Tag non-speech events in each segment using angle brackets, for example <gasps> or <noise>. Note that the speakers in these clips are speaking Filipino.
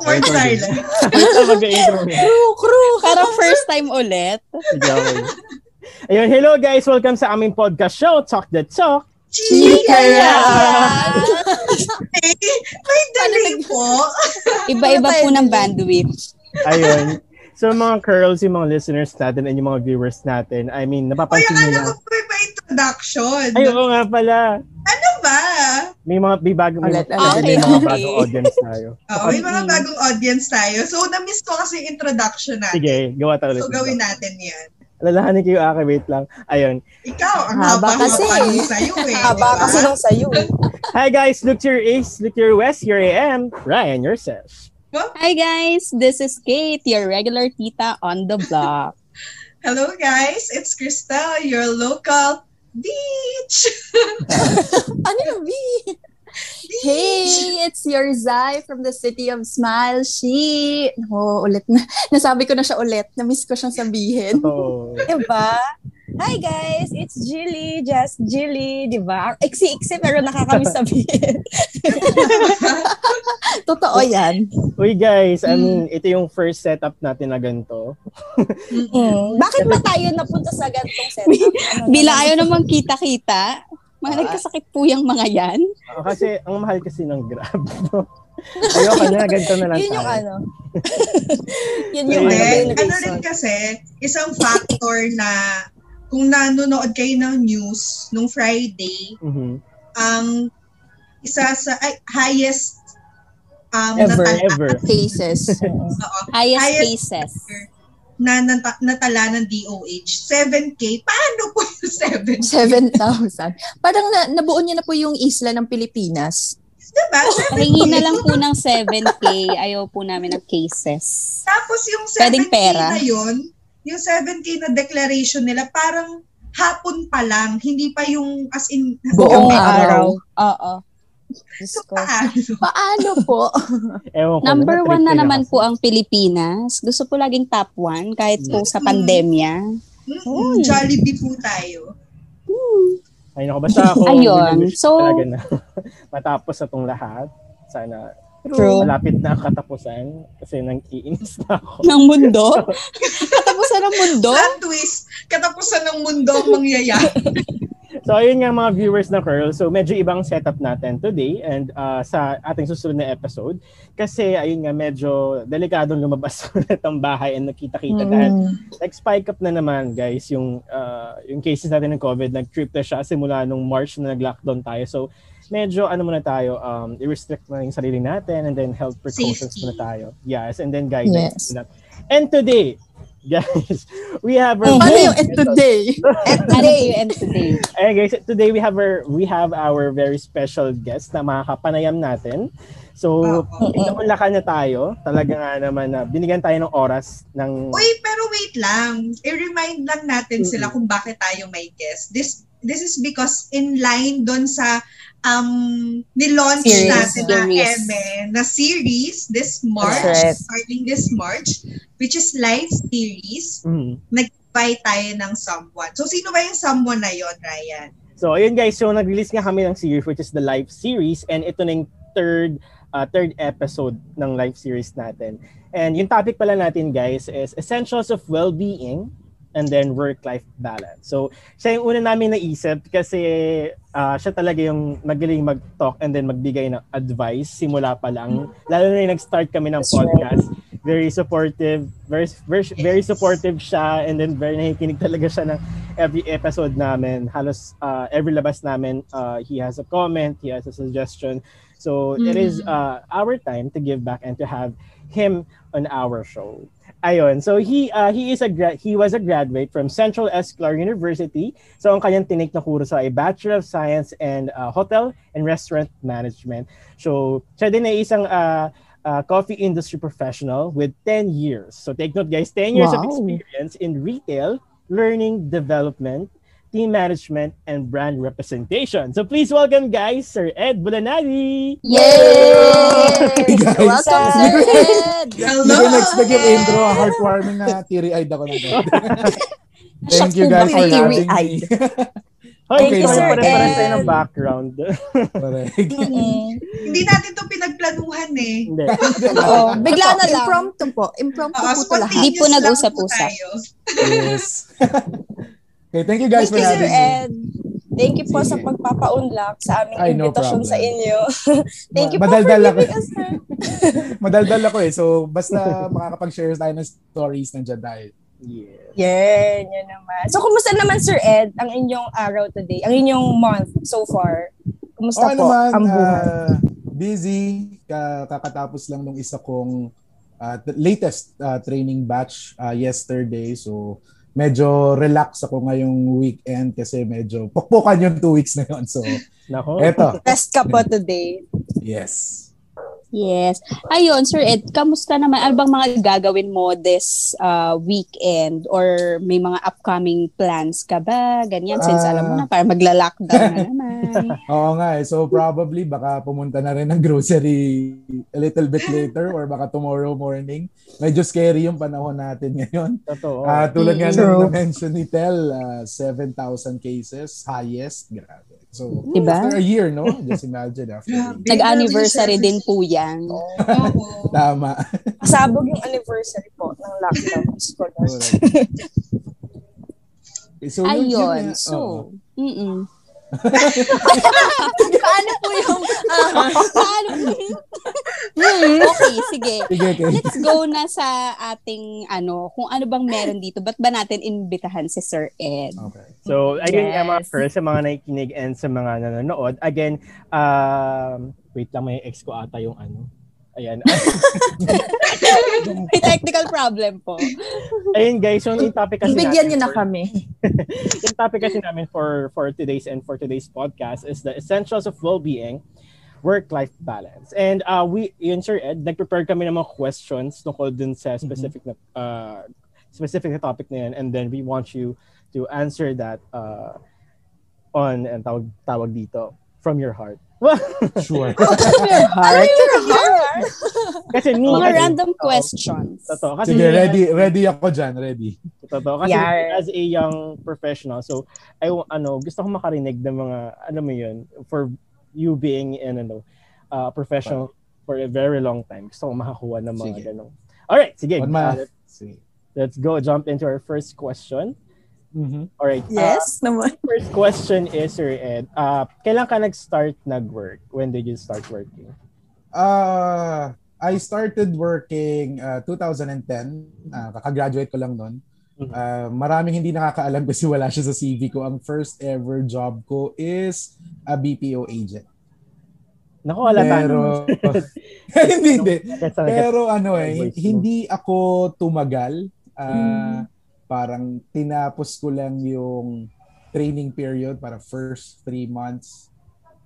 Awkward silence. <laughs> Mag-intro niya. Crew, crew. Parang first time ulit. Ayun, hello guys! Welcome sa aming podcast show, Talk the Talk. Chika yan! <laughs> May, delay po. Iba-iba Ano po ng dali? bandwidth. Ayun. So mga curls, yung mga listeners natin and yung mga viewers natin, I mean, napapansin nyo na. ko po may pa-introduction. Ay, oo nga pala. Ano? May mga may bago, may, Ulit, mga- ulit. may Okay, mga okay. bagong audience tayo. <laughs> Oo, may mga bagong audience tayo. So, na-miss ko kasi yung introduction natin. Sige, gawa tayo ulit. So, gawin natin yan. Alalahanin ko yung akin, wait lang. Ayun. Ikaw, ang Haba haba-haba kasi. nung sa'yo eh. <laughs> Haba diba? kasi nung sayo. eh. <laughs> Hi guys, look to your east, look to your west, here I am, Ryan yourself. Hi guys, this is Kate, your regular tita on the block. Hello guys, it's Crystal, your local beach. <laughs> Ano yung B? Hey, it's your Zai from the city of Smile. She... Oh, ulit na. <laughs> Nasabi ko na siya ulit. Na-miss ko siyang sabihin. Oh. Diba? Hi guys, it's Jilly, just Jilly, di ba? Iksi-iksi pero nakakamiss <laughs> sabihin. <laughs> Totoo yan. Uy guys, I Mm. mean, ito yung first setup natin na ganito. <laughs> Mm. Bakit ba tayo napunta sa gantong setup? Ano Bila naman? ayaw namang kita-kita, mga nagkasakit po yung mga yan. Ah, kasi ang mahal kasi ng Grab. No? Ayoko na, ganito na lang Yun yung tayo. ano. Yun yung Ayun. ano, Then, yung ano rin kasi, isang factor na kung nanonood kayo ng news nung Friday, Mhm. ang isa sa ay, highest um, Ever, natala, ever. Cases. <laughs> Oo, Highest Highest- cases. na nata, natala ng DOH. 7K. Paano po yung 7K? 7,000. Parang na, nabuo niya na po yung isla ng Pilipinas. Diba? 7K. Hingi na lang po ng 7K, ayaw po namin ng cases. Tapos yung Pwedeng 7K pera. na yun, yung 7K na declaration nila, parang hapon pa lang, hindi pa yung as in Buong araw. araw. Oo. So, ko. paano? Paano po? <laughs> Ewan ko, Number one na naman po ang Pilipinas. Gusto po laging top one kahit po sa Mm. pandemya. Mm-mm, Jollibee po tayo. Ay, naku, basta ako, Ayun. So- talaga na <laughs> matapos na tong lahat. Sana True. malapit na ang katapusan kasi nang iinis na ako. <laughs> Ng mundo. <laughs> Katapusan ng mundo. Plot twist, katapusan ng mundo ang mangyayari. <laughs> So, ayun nga mga viewers na Curl. So, medyo ibang setup natin today and uh, sa ating susunod na episode. Kasi, ayun nga, medyo delikadong lumabas ulit ang bahay and nakita-kita dahil Mm. nag-spike up na naman, guys, yung, uh, yung cases natin ng COVID. Nag-trip na siya simula nung March na nag-lockdown tayo. So, medyo ano muna tayo, um, i-restrict na yung sarili natin and then health precautions Safety. muna tayo. Yes, and then guidance. Yes. And today, <laughs> guys, we have our... Paano yung and today? <laughs> And today. end today? Ayan guys, today we have our we have our very special guest na makakapanayam natin. So, inaunlakan na tayo. Talaga nga naman na binigyan tayo ng oras ng Uy, pero wait lang. I-remind lang natin sila kung bakit tayo may guest. This this is because in line doon sa um ni-launch Series. natin na. Eme na series this March, right. starting this March, which is live series. Mhm. Nag-buy tayo ng someone. So, sino ba yung someone na yon Ryan? So, ayun guys, so nag-release nga kami ng series which is the live series and ito na yung third uh, third episode ng live series natin. And yung topic pala natin guys is essentials of well-being and then work-life balance. So, siya yung una namin naisip kasi uh, siya talaga yung magaling mag-talk and then magbigay ng advice simula pa lang. Lalo na yung nag-start kami ng podcast. Very supportive, very, very, very supportive siya and then very nakikinig talaga siya ng every episode namin. Halos uh, every labas namin, uh, he has a comment, he has a suggestion. So it is uh, our time to give back and to have him on our show. Ayun. So he uh, he is a gra- he was a graduate from Central Esclar University. So ang kanyang tinik na kurso ay Bachelor of Science and uh, Hotel and Restaurant Management. So siya din ay isang uh, uh, coffee industry professional with 10 years. So take note guys, 10 years of Wow. experience in retail, learning development, team management, and brand representation. So please welcome guys, Sir Ed Bulanadi. Yay! guys. Welcome, Sir Ed! Hello! Hindi ko na-expect yung intro. Heartwarming na <laughs> teary-eyed ako na. <laughs> Thank you guys for having me. <laughs> Hoy, Thank okay, you, so Sir pare-pares tayo ng background. Correct. Mm-mm. Hindi natin to pinagplanuhan eh. Hindi. Oo, Bigla na lang. Impromptu po. Impromptu po to lahat. Di po nag-usap-usap. yes. Okay, thank you guys Thank for you, Sir having me. Ed. Thank you po sa Sige. pagpapa-unlock sa aming Ay, no invitation sa problem. inyo. <laughs> Thank you po Madaldal for ako. giving us sir. <laughs> Madaldal ako eh. So, basta makakapag-share tayo ng stories nandiyan tayo. Yes. Yan, yun naman. So, kumusta naman, Sir Ed, ang inyong araw today? Ang inyong month so far? Kumusta Okay po naman, ang buhay? ah, busy. Ka- kakatapos lang nung isa kong t- latest ah, training batch ah, yesterday. So, medyo relax ako ngayong weekend kasi medyo pukpukan yung two weeks na yun. So, Nako. eto. Rest ka po today. Yes. Yes. Ayun, Sir Ed, kamusta naman? Ano bang mga gagawin mo this uh, weekend? Or may mga upcoming plans ka ba? Ganyan, since Ah. alam mo na, para magla-lockdown na naman. <laughs> Oo nga eh. So, probably baka pumunta na rin ng grocery a little bit later or baka tomorrow morning. Medyo scary yung panahon natin ngayon. Totoo. Ah, tulad nga True. nung na-mention ni Tel, ah, 7,000 cases, highest. Grabe. So, Diba? after a year, no? Just imagine after a Grabe. year. Nag-anniversary din po yan. Oo. Tama. Pasabog yung anniversary po ng lockdown. Lord. Correct. so, yun- yun Ayun. Oo. So, mm Paano po yung... ah, Paano? Hmm, okay, sige. Sige, okay. Let's go na sa ating ano, kung ano bang meron dito. Ba't ba natin imbitahan si Sir Ed? Okay. So, ayun Yes. first, sa mga nakikinig and sa mga nanonood. Again, um, wait lang, may ex ko ata yung ano. Ayan. <laughs> May technical problem po. ayun guys, yung yung topic kasi Bigyan niyo na kami. <laughs> yung topic kasi namin for for today's and for today's podcast is the essentials of well-being, work-life balance. And uh, we, yun Sir Ed, nag-prepare kami ng mga questions tungkol dun sa specific na uh, specific na topic na yun. And then we want you to answer that uh, on, and tawag, tawag dito, from your heart. <laughs> Sure. <laughs> Your heart. <laughs> kasi me, Mga kasi- random Oo. questions. Totoo. Kasi Sige, ready ready ako dyan. Ready. Totoo. Kasi Yar. as a young professional, so I ano, gusto ko makarinig ng mga ano mo 'yun for you being in ano, uh, professional for a very long time. Gusto ko makakuha ng mga Sige. ganong. All right, sige. Uh, let's, Sige. let's go jump into our first question. Mhm. All right. Yes, naman. Uh, <laughs> first question is Sir Ed, uh, kailan ka nag-start nag-work? When did you start working? Uh, I started working uh, 2010. Uh, kakagraduate ko lang noon. Mhm. Uh, maraming hindi nakakaalam kasi wala siya sa CV ko. Ang first ever job ko is a BPO agent. Naku, wala Pero, <laughs> hindi, hindi. Pero, ano eh, hindi ako tumagal. Ah, Mm. Parang tinapos ko lang yung training period para first three months.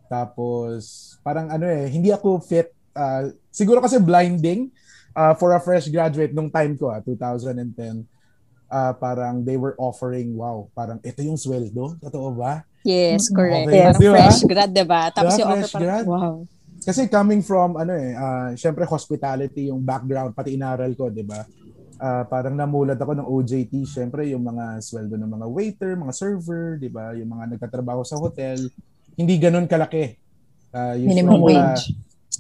Tapos, parang ano eh, hindi ako fit. Ah, siguro kasi blinding ah, for a fresh graduate nung time ko, ah, 2010. ah, parang they were offering, wow, parang ito yung sweldo. Totoo ba? Yes, correct. Okay, Parang di ba? fresh grad, diba? Tapos Diba, yung offer fresh parang, grad? wow. Kasi coming from ano eh, ah, syempre hospitality yung background pati inaral ko, 'di ba? Ah, parang namulat ako ng OJT, syempre yung mga sweldo ng mga waiter, mga server, 'di ba? Yung mga nagtatrabaho sa hotel, hindi ganoon kalaki. Usually Minimum mga wage.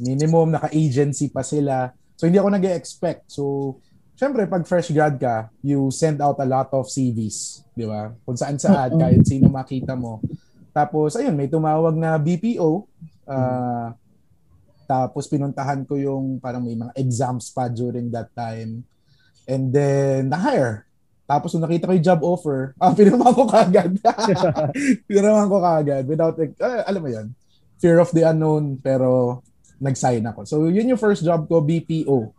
Minimum naka-agency pa sila. So hindi ako nag-expect. So syempre pag fresh grad ka, you send out a lot of CVs, 'di ba? Kung saan saan Mm-mm. kahit sino makita mo. Tapos ayun, may tumawag na BPO. ah, tapos pinuntahan ko yung parang may mga exams pa during that time. And then na-hire. Tapos nung nakita ko yung job offer, <laughs> ah, pinirma ko kagad. <laughs> pinirma ko kagad without, ah, alam mo yan, fear of the unknown, pero nag-sign ako. So yun yung first job ko, BPO.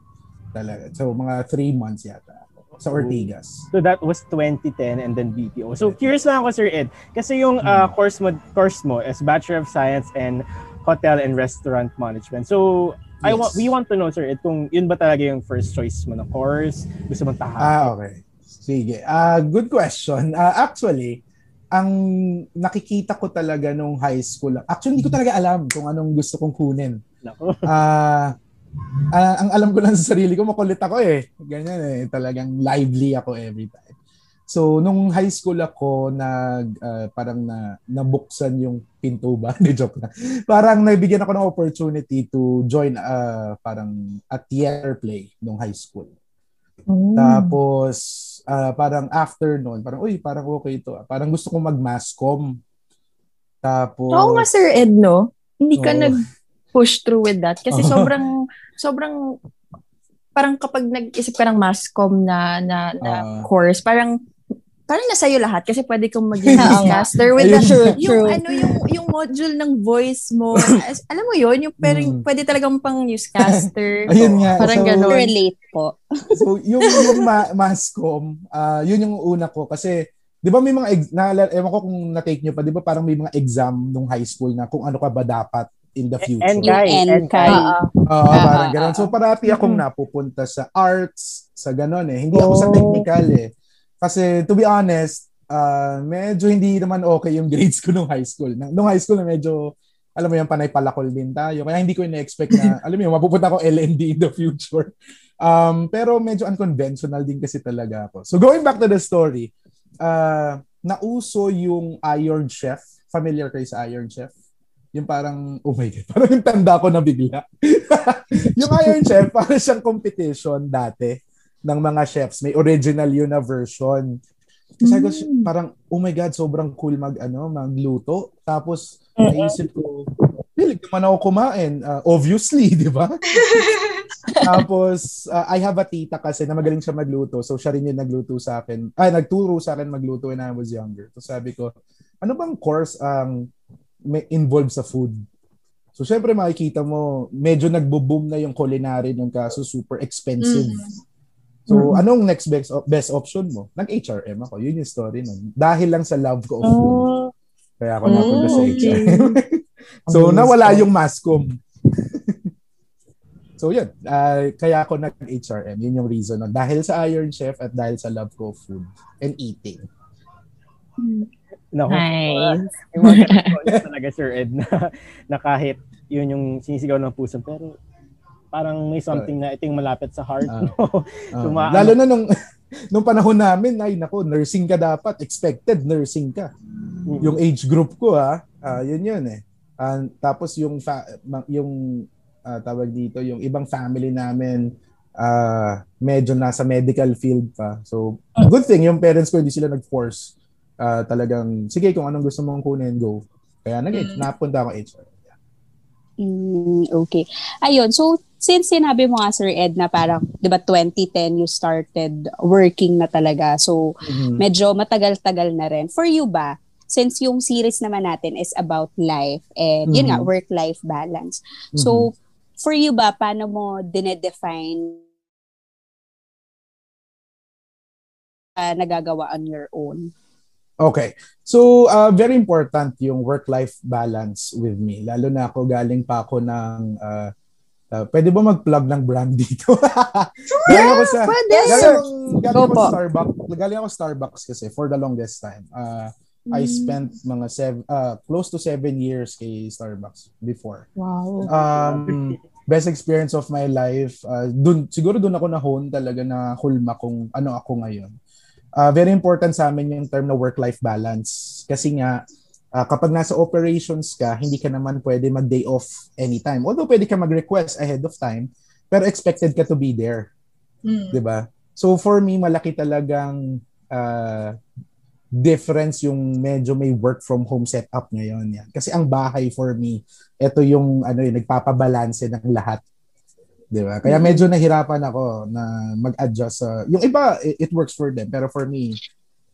Talaga. So mga three months yata sa Ortigas. So that was 2010 and then BPO. So curious lang ako Sir Ed, kasi yung uh, course mo course mo is Bachelor of Science and Hotel and Restaurant Management. So I want we want to know Sir kung yun ba talaga yung first choice mo na course, gusto mong tahakin. Ah, okay. Sige. Ah, good question. Ah, actually, ang nakikita ko talaga nung high school, actually hindi ko talaga alam kung anong gusto kong kunin. Nako. <laughs> Ah, ah, ang alam ko lang sa sarili ko, makulit ako eh. Ganyan eh. Talagang lively ako every time. So, nung high school ako, nag, uh, parang na, nabuksan yung pinto ba? <laughs> Hindi, joke na. Parang nabigyan ako ng opportunity to join uh, parang a theater play nung high school. Mm. Tapos, uh, parang after noon, parang, uy, parang okay ito. Parang gusto kong mag-masscom. Tapos... Oo nga, Sir Ed, no? Hindi ka oh. nag-push through with that. Kasi oh. sobrang, sobrang, parang kapag nag-isip ka ng masscom na, na, na uh, course, parang parang nasa iyo lahat kasi pwede kang maging <laughs> newscaster with the, true, yung true. ano yung yung module ng voice mo <laughs> as, alam mo yon yung pero mm. pwede talagang pang newscaster <laughs> ayun nga parang so, ganun relate po so yung yung ma- mascom uh, yun yung una ko kasi 'di ba may mga ex- na ewan ko kung na-take niyo pa 'di ba parang may mga exam nung high school na kung ano ka ba dapat in the future. Enkay. Enkay. Oo, uh, parang ganun. So parati akong napupunta sa arts, sa ganun eh. Hindi ako sa technical eh. Kasi to be honest, uh, medyo hindi naman okay yung <laughs> grades ko nung high school. Nung high school na medyo, alam mo yung panay palakol din tayo. Kaya hindi ko ina-expect na, <laughs> alam mo yung mapupunta ko LND in the future. Um, pero medyo unconventional din kasi talaga ako. So going back to the story, uh, nauso yung Iron Chef. Familiar kayo sa Iron Chef? Yung parang, oh my God, <laughs> parang yung tanda ko na bigla. yung Iron Chef, parang siyang competition dati ng mga chefs. May original yun na version. Kasi mm. parang, oh my God, sobrang cool mag, ano, magluto. Tapos, naisip ko, Pilig naman ako kumain. Uh, obviously, <laughs> di ba? <laughs> Tapos, uh, I have a tita kasi na magaling siya magluto. So, siya rin yung nagluto sa akin. Ay, nagturo sa akin magluto when I was younger. So, sabi ko, ano bang course ang um, involved sa food? So, syempre makikita mo, medyo nagbo-boom na yung culinary nung kaso super expensive. Mm. So, mm-hmm. anong next best, best option mo? Nag-HRM ako. Yun yung story nun. Dahil lang sa love ko of food. Oh. Kaya ako napunta sa HRM. <laughs> so, nawala yung mascom. <laughs> so, yun. Uh, kaya ako nag-HRM. Yun yung reason. No? Dahil sa Iron Chef at dahil sa love ko of food and eating. No, nice. Uh, <laughs> talaga, Sir Ed, na, na kahit yun yung sinisigaw ng puso, pero parang may something na ito yung malapit sa heart. Uh, no? uh, lalo na nung, <laughs> nung panahon namin, ay nako, nursing ka dapat. Expected nursing ka. Mm-hmm. Yung age group ko ha, uh, yun yun eh. Uh, tapos yung, fa- yung uh, tawag dito, yung ibang family namin, uh, medyo nasa medical field pa. So, good thing, yung parents ko hindi sila nag-force. Uh, talagang, sige, kung anong gusto mong kunin, go. Kaya nag mm. napunta ako HR. Mm, okay. Ayun, so since sinabi mo nga Sir Ed na parang 'di ba 2010 you started working na talaga. So mm-hmm. medyo matagal-tagal na rin. For you ba, since yung series naman natin is about life and mm-hmm. yun nga mm-hmm. work-life balance. Mm-hmm. So for you ba paano mo dinedefine uh, nagagawa on your own? Okay. So, uh, very important yung work-life balance with me. Lalo na ako galing pa ako ng uh, Uh, pwede ba mag-plug ng brand dito? <laughs> galing ako sa pwede. Galing, galing ako Starbucks. Galing ako Starbucks kasi for the longest time. Uh, mm. I spent mga seven, uh, close to seven years kay Starbucks before. Wow. Um, best experience of my life. Uh, dun, siguro doon ako na-hone talaga na hulma kung ano ako ngayon. Uh, very important sa amin yung term na work-life balance. Kasi nga, uh, kapag nasa operations ka, hindi ka naman pwede mag-day off anytime. Although pwede ka mag-request ahead of time, pero expected ka to be there. Mm. 'Di ba? So for me, malaki talagang uh, difference yung medyo may work from home setup ngayon yan. Kasi ang bahay for me, ito yung ano yung nagpapabalanse ng lahat. 'Di ba? Kaya medyo nahirapan ako na mag-adjust sa uh, yung iba it, it works for them pero for me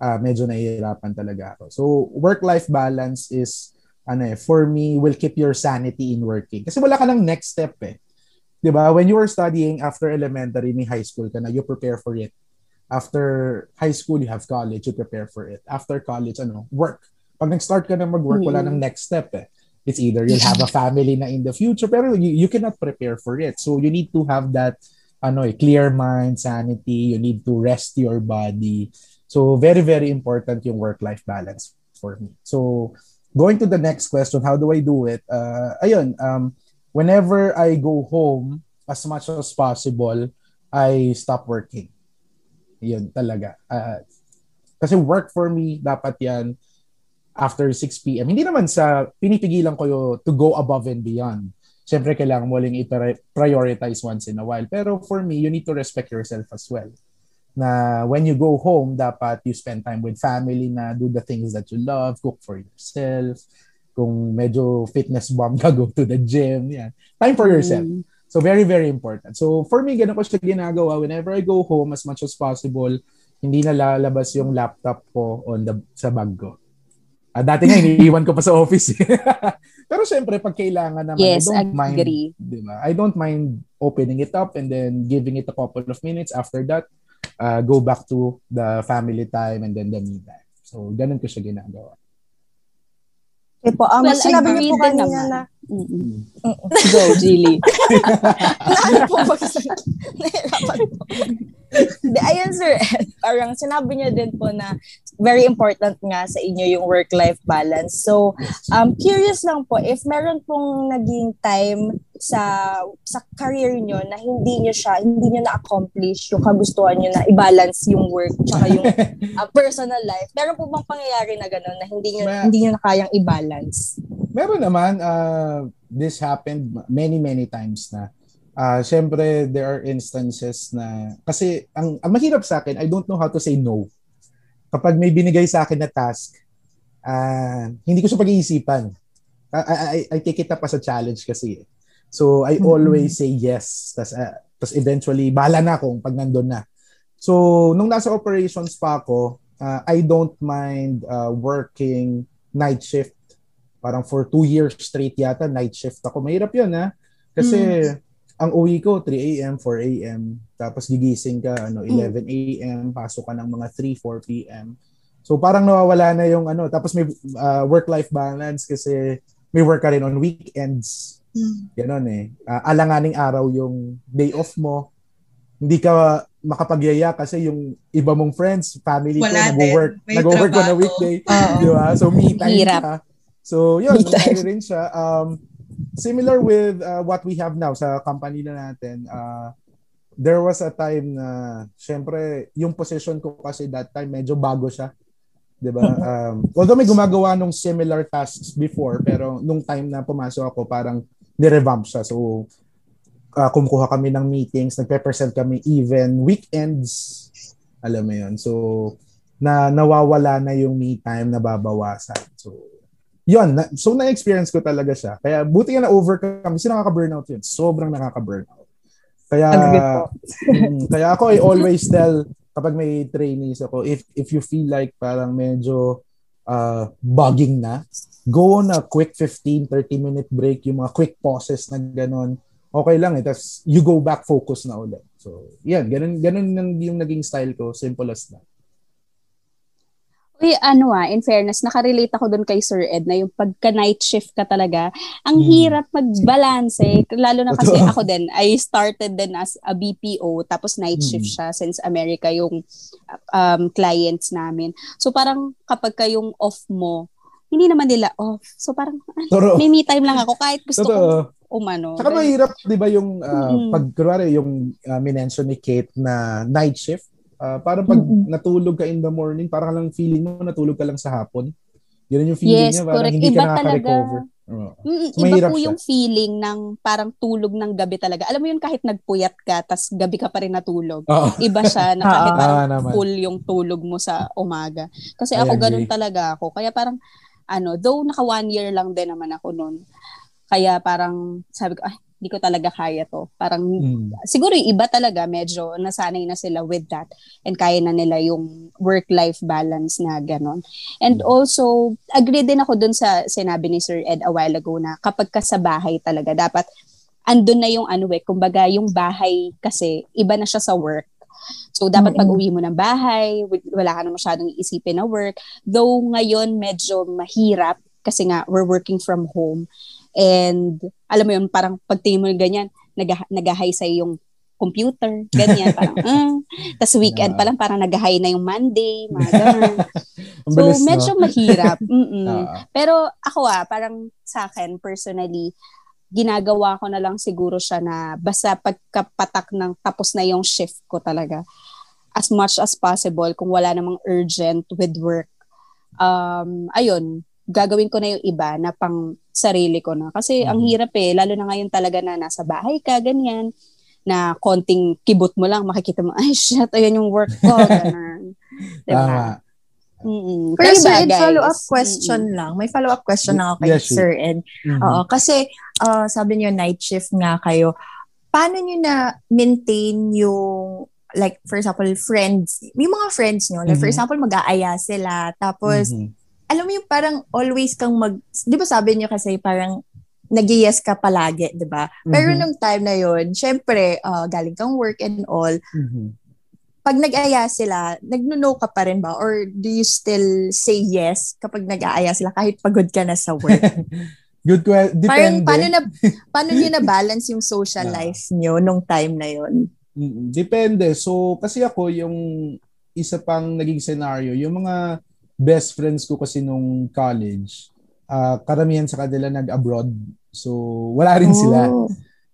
uh, medyo nahihirapan talaga ako. So, work-life balance is, ano eh, for me, will keep your sanity in working. Kasi wala ka ng next step eh. 'Di ba? When you were studying after elementary, may high school ka na, you prepare for it. After high school, you have college, you prepare for it. After college, ano, work. Pag nag-start ka na mag-work, wala nang next step eh. It's either you'll have a family na in the future, pero you, you cannot prepare for it. So you need to have that ano eh, clear mind, sanity, you need to rest your body. So very, very important yung work-life balance for me. So going to the next question, how do I do it? Uh, ayun, um, whenever I go home, as much as possible, I stop working. Yun talaga. Uh, Kasi work for me, dapat yan after 6 p.m. Hindi naman sa pinipigilan ko to go above and beyond. Siyempre, kailangan mo lang i-prioritize once in a while. Pero for me, you need to respect yourself as well. Na when you go home, dapat you spend time with family na do the things that you love, cook for yourself. Kung medyo fitness bomb ka, <laughs> go to the gym. Yan. Time for yourself. Mm. So very, very important. So for me, ganun ko siya ginagawa. Whenever I go home, as much as possible, hindi na lalabas yung laptop ko on the, sa bag ko. Uh, dati nga, <laughs> iniiwan ko pa sa office. <laughs> Pero syempre, pag kailangan naman, yes, I don't agree. mind, di ba? I don't mind opening it up and then giving it a couple of minutes. After that, uh, go back to the family time and then the me time. So, ganun ko siya ginagawa. Okay po. Um, well, sinabi niyo po kanina naman. na... Mm-mm. Go, Jilly. ano <laughs> po ba? <laughs> Nahirapan po. De, ayun, sir. Parang sinabi niya din po na very important nga sa inyo yung work-life balance. So, um, curious lang po, if meron pong naging time sa sa career niyo na hindi niyo siya, hindi niyo na-accomplish yung kagustuhan niyo na i-balance yung work tsaka yung <laughs> uh, personal life. Meron po bang pangyayari na gano'n na hindi niyo Ma- hindi niyo na kayang i-balance? Meron naman. Uh, this happened many, many times na uh, syempre there are instances na kasi ang, ang mahirap sa akin I don't know how to say no kapag may binigay sa akin na task uh, hindi ko siya pag-iisipan. I, I, I take it up as a challenge kasi so I mm-hmm. always say yes tas, uh, tas eventually bahala na kung pag nandun na. So nung nasa operations pa ako uh, I don't mind uh, working night shift. Parang for two years straight yata night shift ako. Mahirap yun ha kasi mm ang uwi ko 3 a.m., 4 a.m. Tapos gigising ka ano 11 a.m., pasok ka ng mga 3, 4 p.m. So parang nawawala na yung ano, tapos may uh, work-life balance kasi may work ka rin on weekends. Mm. Ganon eh. Uh, alanganing araw yung day off mo. Hindi ka makapagyaya kasi yung iba mong friends, family Wala ko, nag-work, nag-work ko na weekday. Uh-oh. Di ba? So me time Hirap. ka. So yun, nangyari rin siya. Um, similar with uh, what we have now sa company na natin, uh, there was a time na, syempre, yung position ko kasi that time, medyo bago siya. 'di ba? <laughs> Um, although may gumagawa nung similar tasks before, pero nung time na pumasok ako, parang ni-revamp siya. So, uh, kumukuha kami ng meetings, nagpe-present kami even weekends. Alam mo 'yon. So, na nawawala na yung me time na babawasan. So, yun, na, so na-experience ko talaga siya. Kaya buti nga na-overcome. Kasi nakaka-burnout yun. Sobrang nakaka-burnout. Kaya, mm, kaya ako I always tell kapag may trainees ako, if if you feel like parang medyo uh, bugging na, go on a quick 15, 30 minute break, yung mga quick pauses na ganun. Okay lang eh. Tapos you go back focus na ulit. So, yan. Ganun, ganun yung naging style ko. Simple as that. Uy, ano ah, in fairness, nakarelate ako doon kay Sir Ed na yung pagka-night shift ka talaga, ang hmm. hirap mag-balance eh. Lalo na kasi ako din, I started din as a BPO, tapos night shift hmm. siya since America yung um, clients namin. So parang kapag ka yung off mo, hindi naman nila off. So parang, Toro. may me time lang ako kahit gusto ko umano. Saka mahirap, di ba, yung uh, mm-hmm. pag, kunwari, yung uh, minention ni Kate na night shift, Uh, parang pag mm-hmm. natulog ka in the morning, parang lang feeling mo natulog ka lang sa hapon. Yun yung feeling yes, niya, parang correct. hindi iba ka nakaka-recover. Uh, so, iba po yung feeling ng parang tulog ng gabi talaga. Alam mo yun kahit nagpuyat ka, tas gabi ka pa rin natulog. Oh. Iba siya na <laughs> kahit parang ah, full yung tulog mo sa umaga. Kasi ako ganun talaga ako. Kaya parang, ano, though naka one year lang din naman ako noon. Kaya parang sabi ko, ay, hindi ko talaga kaya to. Parang, mm. siguro yung iba talaga, medyo nasanay na sila with that and kaya na nila yung work-life balance na ganon. And mm. also, agree din ako dun sa sinabi ni Sir Ed a while ago na kapag ka sa bahay talaga, dapat andun na yung ano eh, kumbaga yung bahay kasi iba na siya sa work. So, dapat mm-hmm. pag uwi mo ng bahay, wala ka na masyadong iisipin na work. Though ngayon, medyo mahirap kasi nga, we're working from home. And alam mo yun, parang pagtingin mo ganyan, nag- nag-high sa yung computer, ganyan, parang, uh, <laughs> tas weekend pa lang, parang nag-high na yung Monday, mga <laughs> ganun. so, bilis, medyo no? mahirap. <laughs> uh. Pero ako ah, parang sa akin, personally, ginagawa ko na lang siguro siya na basta pagkapatak ng tapos na yung shift ko talaga, as much as possible kung wala namang urgent with work. Um, ayun, gagawin ko na yung iba na pang sarili ko na. Kasi ang Mhm. hirap eh, lalo na ngayon talaga na nasa bahay ka, ganyan, na konting kibot mo lang, makikita mo, <laughs> ay shit, ayan yung work ko, <laughs> ganun. diba? Tama. Mm-mm. Pero Sir Ed, follow-up question lang. May follow-up question lang ako kay Yes, Sir Ed. Mhm. Oo, kasi uh, sabi niyo night shift nga kayo. Paano niyo na maintain yung like for example friends, may mga friends niyo, like for Mhm. example mag-aaya sila tapos Mhm. Alam mo yung parang always kang mag 'di ba sabi niyo kasi parang nag-yes ka palagi, 'di ba? Pero Mhm. nung time na yon, syempre uh, galing kang work and all, Mhm. pag nag-aya sila, nagno-no ka pa rin ba? Or do you still say yes kapag nag-aaya sila kahit pagod ka na sa work? <laughs> Good question. Parang Depende. paano na paano niyo <laughs> na balance yung social life niyo nung time na yon? Mm, Depende. So, kasi ako, yung isa pang naging scenario, yung mga best friends ko kasi nung college, ah, karamihan sa kanila nag-abroad. So, wala rin sila. Oh.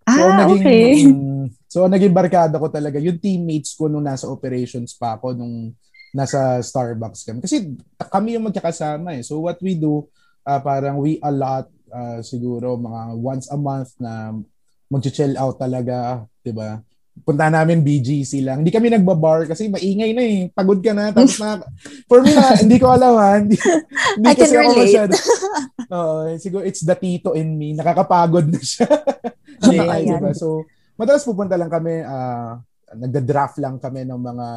So, Ah, naging, okay. mm, so, naging barkada ko talaga. Yung teammates ko nung nasa operations pa ako, nung nasa Starbucks kami. Kasi kami yung magkakasama eh. So, what we do, ah, parang we allot ah, siguro mga once a month na mag-chill out talaga, 'di ba? Punta namin BGC lang. Hindi kami nagbabar kasi maingay na eh. Pagod ka na. Tapos <laughs> na, for me na, hindi ko alam ha. Hindi, hindi I can kasi ako relate. masyado. <laughs> Oo, siguro it's the tito in me. Nakakapagod na siya. <laughs> Totoo yan. diba? So, madalas pupunta lang kami, ah, nagda-draft lang kami ng mga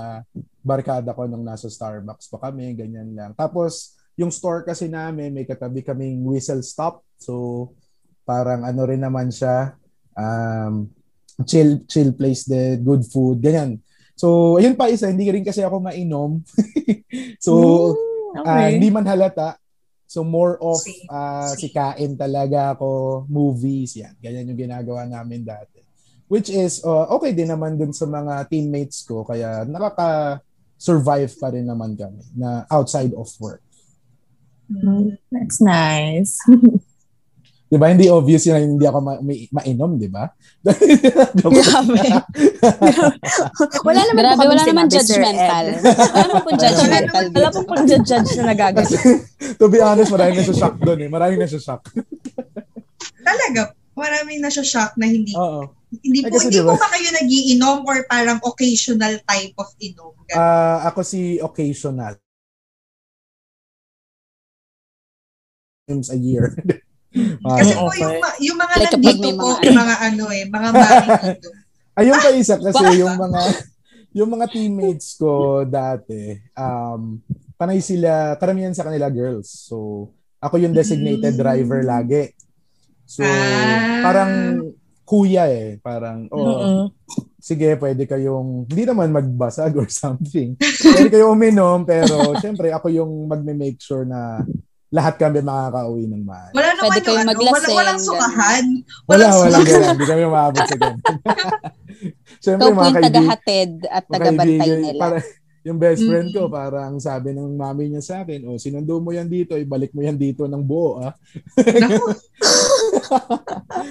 barkada ko nung nasa Starbucks pa kami, ganyan lang. Tapos, yung store kasi namin, may katabi kaming whistle stop. So, parang ano rin naman siya, um, chill chill place din, good food, ganyan. So, ayun pa isa, hindi rin kasi ako mainom. <laughs> so, Mm, ah, okay. hindi man halata. So, more of same. sikain talaga ako, movies, yan. Ganyan yung ginagawa namin dati. Which is, uh, okay din naman dun sa mga teammates ko, kaya nakaka-survive pa rin naman kami na outside of work. Mm, That's nice. <laughs> Di ba? Hindi obvious yun na hindi ako ma- may- mainom, di ba? Grabe. <laughs> wala naman Grabe, <laughs> wala naman judgmental. Wala naman pong judgmental Wala dito. po pong judge na nagaganyan. <laughs> to be honest, maraming nasa shock doon eh. Maraming nasa shock. Talaga, maraming na siya shock na hindi Oo. hindi po hindi diba- po ba kayo nagiinom or parang occasional type of inom? Ah, ako si occasional. Times a year. Kasi po yung, yung mga Like nandito po, mga- yung mga ano eh, mga <laughs> marido. Ayun pa isa kasi yung mga yung mga teammates ko dati, um, panay sila, karamihan sa kanila girls. So, ako yung designated Mm. driver lagi. So, Ah. parang kuya eh. Parang, oh, Mm-mm. sige, pwede kayong, hindi naman magbasag or <laughs> something. Pwede kayong uminom, pero syempre ako yung magme-make sure na lahat kami makakauwi ng maayos. Wala naman Pwede yung kayong ano, maglasing, wala, walang sukahan. Wala, Walang wala, sukahan. wala. Hindi kami maabot sa ganun. <laughs> Siyempre, po mga yung kaibigan, tagahatid at tagabantay nila. Para, yung best friend ko, parang sabi ng mami niya sa akin, oh, sinundo mo yan dito, ibalik mo yan dito ng buo, ah. Naku,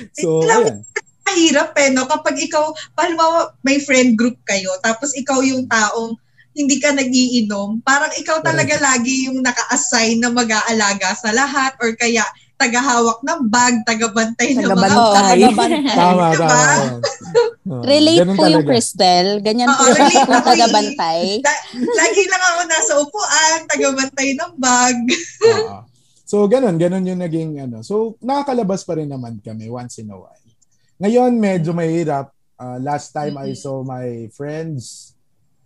<laughs> so, ayan. mahirap eh, no? Kapag ikaw, halimbawa, may friend group kayo, tapos ikaw yung taong hindi ka nagiinom, parang ikaw talaga lagi yung naka-assign na mag-aalaga sa lahat or kaya tagahawak ng bag, tagabantay ng mga Tagabantay. bag. Tagabantay. <laughs> Tama, Diba? tama. <laughs> Oh, Relate ganun po yung talaga. Crystal. Ganyan Oo, po relate <laughs> yung tagabantay. La- lagi lang ako nasa upuan, tagabantay ng bag. So, ganun, ganun yung naging, ano. So, nakakalabas pa rin naman kami once in a while. Ngayon, medyo mahirap. Uh, last time I Mhm. saw my friends,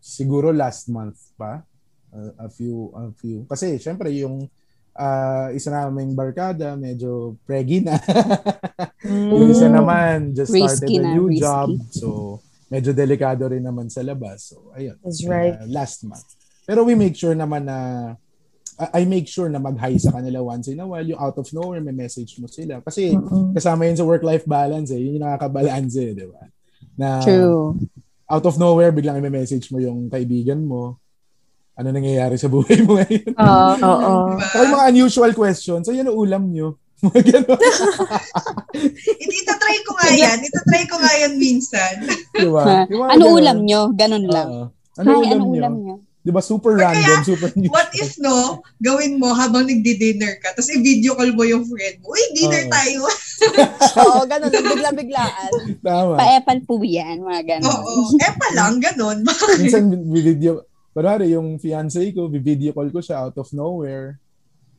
siguro last month pa. Uh, a few, a few. Kasi, syempre, yung uh, isa naming barkada, medyo preggy na. <laughs> yung isa naman, just started Risky a na, new risky. job. So, medyo delikado rin naman sa labas. So, ayun. That's right. Uh, last month. Pero we make sure naman na I I make sure na mag-hi sa kanila once in a while. Yung out of nowhere, may message mo sila. Kasi kasama yun sa work-life balance eh. Yun yung nakakabalance eh, di ba? Na True. Out of nowhere, biglang i-message mo yung kaibigan mo. Ano nangyayari sa buhay mo ngayon? <laughs> Oo. Oo. <laughs> Diba? Saka yung mga unusual questions. So, yun ang ulam nyo. <laughs> Itatry ko nga yan. Itatry ko nga yan minsan. di ba? Yung mga ano ganun. ulam nyo? Ganun lang. Oo. Ano Hi, ulam anong niyo? ulam niyo? Di ba super Or kaya, random, super news. <laughs> What if no, gawin mo habang nagdi-dinner ka, tapos i-video call mo yung friend mo, uy, dinner Oo. tayo. <laughs> Oo, ganun. Bigla-biglaan. Tama. Pa-epal po yan, mga ganun. Oo. Eh pa lang, ganun. <laughs> Minsan video, kunwari yung fiancé ko, video call ko siya out of nowhere.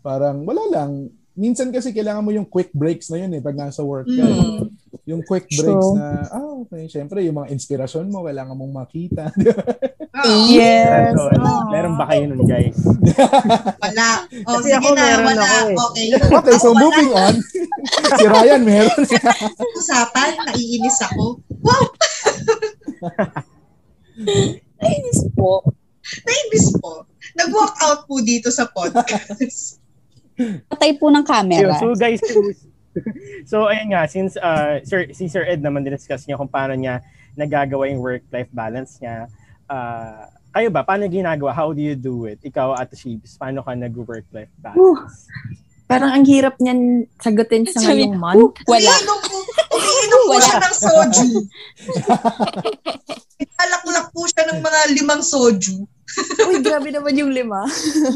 Parang wala lang. Minsan kasi kailangan mo yung quick breaks na yun eh pag nasa work ka. Mm. Yung quick breaks True. na, ah, okay, syempre yung mga inspirasyon mo, kailangan mong makita. <laughs> Oo. Yes. So, Oh. meron ba kayo nun, guys? Wala. O, Kasi sige ako na, meron wala. ako eh. Okay. okay, so wala. moving on. <laughs> si Ryan meron. Usapan, naiinis ako. Wow, <laughs> Nainis po. naiinis po. Nag-walk out po dito sa podcast. Patay po ng camera. So, so guys, <laughs> so ayun nga, since uh, Sir, si Sir Ed naman diniscuss niya kung paano niya nagagawa yung work-life balance niya. Uh, kayo ba, paano ginagawa? How do you do it? Ikaw, Ate Shibs, paano ka nag-work-life balance? Parang ang hirap niyan sagutin sa ngayong month. Wala. Umiinom po, umiinom po siya ng soju. <laughs> Naglalak-lak po siya ng mga limang soju. <laughs> Uy, grabe naman yung lima.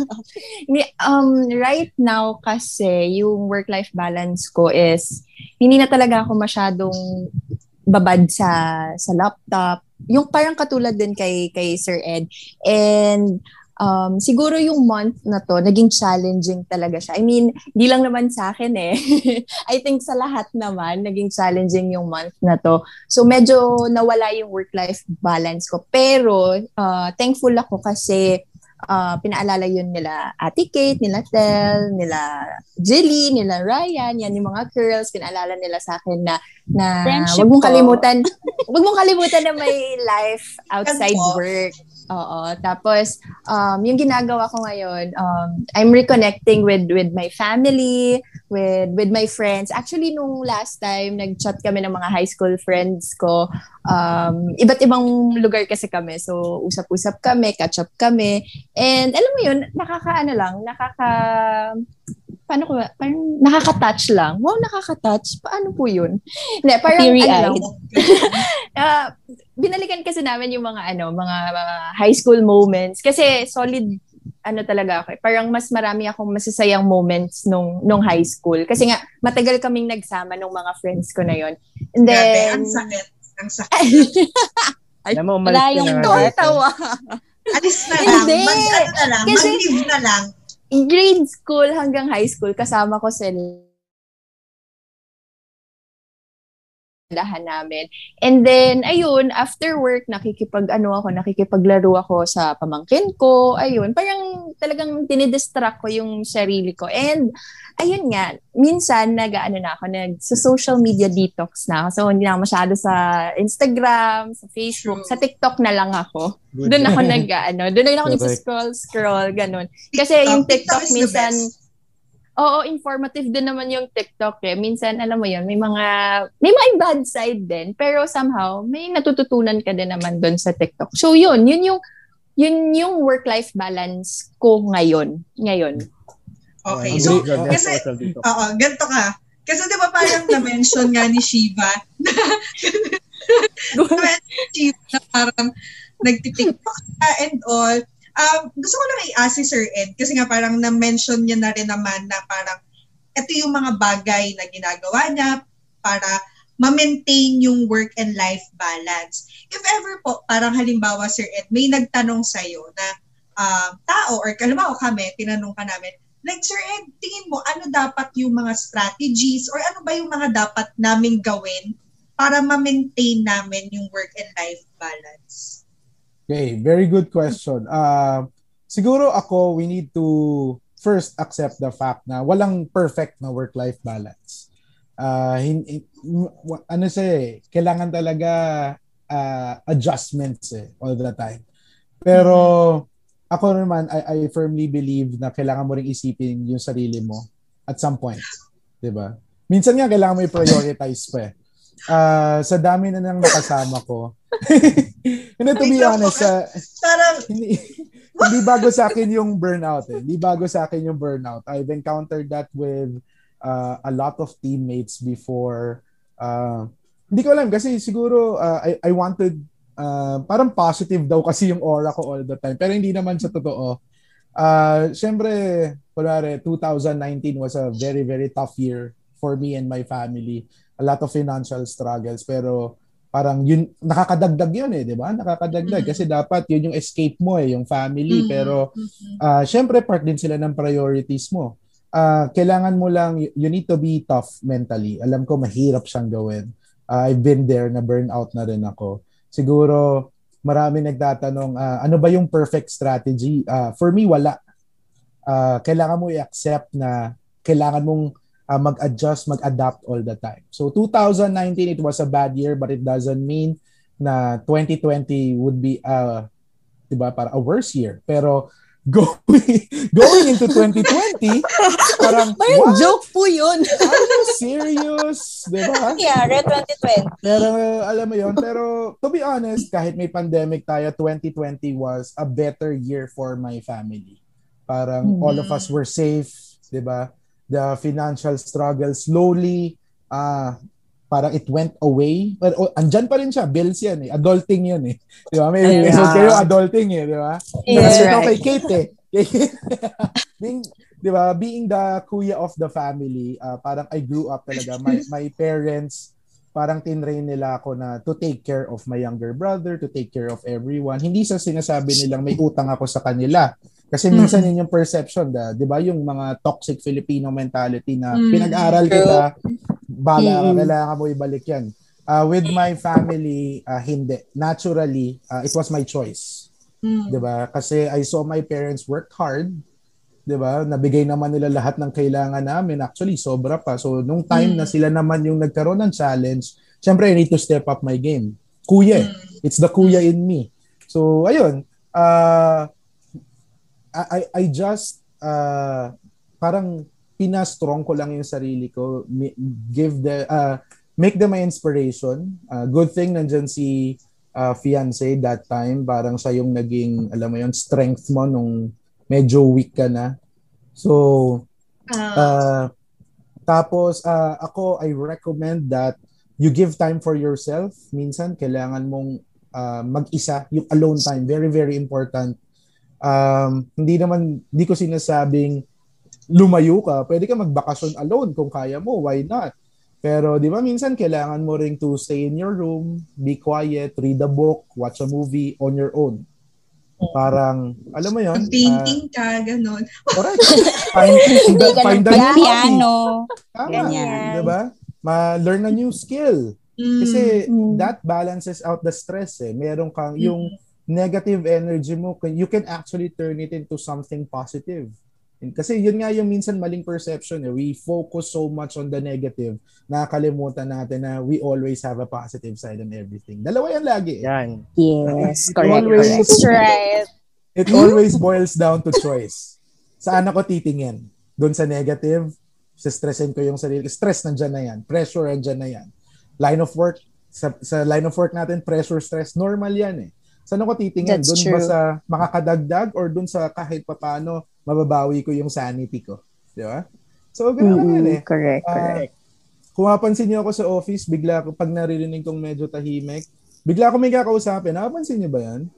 <laughs> Ni- um, right now kasi yung work-life balance ko is hindi na talaga ako masyadong babad sa sa laptop. Yung parang katulad din kay kay Sir Ed. And um, siguro yung month na to, naging challenging talaga siya. I mean, di lang naman sa akin eh. <laughs> I think sa lahat naman, naging challenging yung month na to. So medyo nawala yung work-life balance ko. Pero uh, thankful ako kasi uh, pinaalala yun nila Ate Kate, nila Tel, nila Jilly, nila Ryan, yan yung mga girls, pinaalala nila sa akin na na Friendship wag mong kalimutan, <laughs> wag mong kalimutan na may life outside work. Oo. Tapos, um, yung ginagawa ko ngayon, um, I'm reconnecting with with my family, with with my friends. Actually, nung last time, nag-chat kami ng mga high school friends ko. Um, iba't ibang lugar kasi kami. So, usap-usap kami, catch up kami. And alam mo yun, nakakaano lang, nakaka... Paano ko ba? Parang nakaka-touch lang. Wow, nakaka-touch. Paano po yun? Hindi, parang ano lang. <laughs> Teary-eyed. Ah, binalikan kasi namin yung mga ano, mga, mga high school moments kasi solid ano talaga ako. eh. Parang mas marami akong masasayang moments nung nung high school kasi nga matagal kaming nagsama nung mga friends ko na yon. And Grabe, then ang sakit. Ang sakit. <laughs> Alam mo, umalis yung Tawa. Alis na lang. Hindi. Mag, ano na lang. Kasi- Mag-leave na lang. Grade school hanggang high school kasama ko sila lahan namin. And then, ayun, after work, nakikipag, ano ako, nakikipaglaro ako sa pamangkin ko. Ayun, parang talagang dinidistract ko yung sarili ko. And, ayun nga, minsan, nag-ano na ako, nag-social media detox na ako. So, hindi na ako masyado sa Instagram, sa Facebook, sa TikTok na lang ako. Good. Doon ako <laughs> nag, ano, doon na ako nag-scroll, scroll, ganun. Kasi yung TikTok minsan, best. Oo, informative din naman yung TikTok eh. Minsan, alam mo yun, may mga, may mga bad side din. Pero somehow, may natututunan ka din naman doon sa TikTok. So yun, yun yung, yun yung work-life balance ko ngayon. Ngayon. Okay. So, God, kasi- oo, ganito ka. Kasi di ba parang na-mention nga ni Shiva Shiva na parang nagtitiktok ka and all. Um, gusto ko lang i-ask si Sir Ed kasi nga parang na-mention niya na rin naman na parang ito yung mga bagay na ginagawa niya para ma-maintain yung work and life balance. If ever po, parang halimbawa Sir Ed, may nagtanong sa'yo na um, tao or halimbawa kami, tinanong ka namin, like Sir Ed, tingin mo ano dapat yung mga strategies or ano ba yung mga dapat naming gawin para ma-maintain namin yung work and life balance? Okay, very good question. Uh, siguro ako, we need to first accept the fact na walang perfect na work-life balance. Uh, hin- hin- ano siya eh, kailangan talaga uh, adjustments eh, all the time. Pero ako naman, I, I firmly believe na kailangan mo ring isipin yung sarili mo at some point. ba? Minsan nga kailangan mo i-prioritize pa eh. Ah, sa dami na nang nakasama ko. <laughs> Hindi, to be honest, sa, Parang, hindi, hindi bago sa akin yung burnout eh. Hindi bago sa akin yung burnout. I've encountered that with uh, a lot of teammates before. Uh, hindi ko alam kasi siguro uh, I, I wanted uh, parang positive daw kasi yung aura ko all the time. Pero hindi naman sa totoo. Uh, Siyempre, kunwari, 2019 was a very, very tough year for me and my family. A lot of financial struggles. Pero parang yun, nakakadagdag yun eh, di ba? Nakakadagdag. Mm-hmm. Kasi dapat yun yung escape mo eh, yung family. Mm-hmm. Pero, uh, syempre, part din sila ng priorities mo. Uh, kailangan mo lang, you need to be tough mentally. Alam ko, mahirap siyang gawin. Uh, I've been there, na burnout na rin ako. Siguro, marami nagtatanong, uh, ano ba yung perfect strategy? Uh, for me, wala. Uh, kailangan mo i-accept na kailangan mong uh, mag-adjust, mag-adapt all the time. So 2019 it was a bad year but it doesn't mean na 2020 would be uh 'di ba para a worse year. Pero <laughs> going going into 2020 parang Parang joke po 'yun. Are you serious? 'Di ba? Nangyari 2020. Pero alam mo 'yon, pero to be honest, kahit may pandemic tayo, 2020 was a better year for my family. Parang mm-hmm. all of us were safe, 'di ba? The financial struggle slowly uh, parang it went away. But oh, andyan pa rin siya. Bills yan eh. Adulting yan eh. Di ba? May yeah. episode kayo adulting eh. Di ba? Yeah, Kasi right. kay Kate eh. <laughs> being, di ba? Being the kuya of the family, uh, parang I grew up talaga. My, my parents, parang tinrain nila ako na to take care of my younger brother, to take care of everyone. Hindi sa sinasabi nilang may utang ako sa kanila. Kasi minsan mm. yun yung perception, da, 'di ba? Yung mga toxic Filipino mentality na mm. pinag-aral kita, bala mm. kailangan mo ibalik 'yan. Uh, with my family, uh, hindi. Naturally, uh, it was my choice. Mm. 'Di ba? Kasi I saw my parents work hard, 'di ba? Nabigay naman nila lahat ng kailangan namin. Actually, sobra pa. So nung time mm. na sila naman yung nagkaroon ng challenge, syempre I need to step up my game. Kuya, mm. it's the kuya in me. So ayun, uh, I, I just uh, parang pina-strong ko lang yung sarili ko. Give the uh, make them my inspiration. Uh, good thing nandiyan si uh, fiance that time. Parang siya yung naging alam mo yung strength mo nung medyo weak ka na. So uh, tapos uh, ako I recommend that you give time for yourself. Minsan kailangan mong uh, mag-isa yung alone time. Very very important um, hindi naman, hindi ko sinasabing lumayo ka. Pwede ka magbakasyon alone kung kaya mo. Why not? Pero di ba minsan kailangan mo ring to stay in your room, be quiet, read a book, watch a movie on your own. Parang, alam mo yon Painting uh, ka, ganon. <laughs> Correct. Find, find, find a new piano. Tama. Ganyan. Di ba? Ma-learn a new skill. Mm. Kasi mm. that balances out the stress eh. Meron kang, mm. yung negative energy mo, you can actually turn it into something positive. Kasi yun nga yung minsan maling perception. Eh. We focus so much on the negative, nakakalimutan natin na we always have a positive side on everything. Dalawa yan lagi. Eh. Yan. Yes, correct. Always, That's right. It always boils down to choice. Saan ako titingin? Doon sa negative, sa stressin ko yung sarili. Stress nandyan na yan. Pressure nandyan na yan. Line of work, sa, sa line of work natin, pressure, stress, normal yan eh. Saan ako titingin? Doon ba sa makakadagdag or doon sa kahit papano mababawi ko yung sanity ko? Di ba? So, ganun mm-hmm. yan eh. Correct, uh, correct. Kung mapansin niyo ako sa office, bigla ako, pag naririnig kong medyo tahimik, bigla ako may kakausapin. Nakapansin niyo ba yan?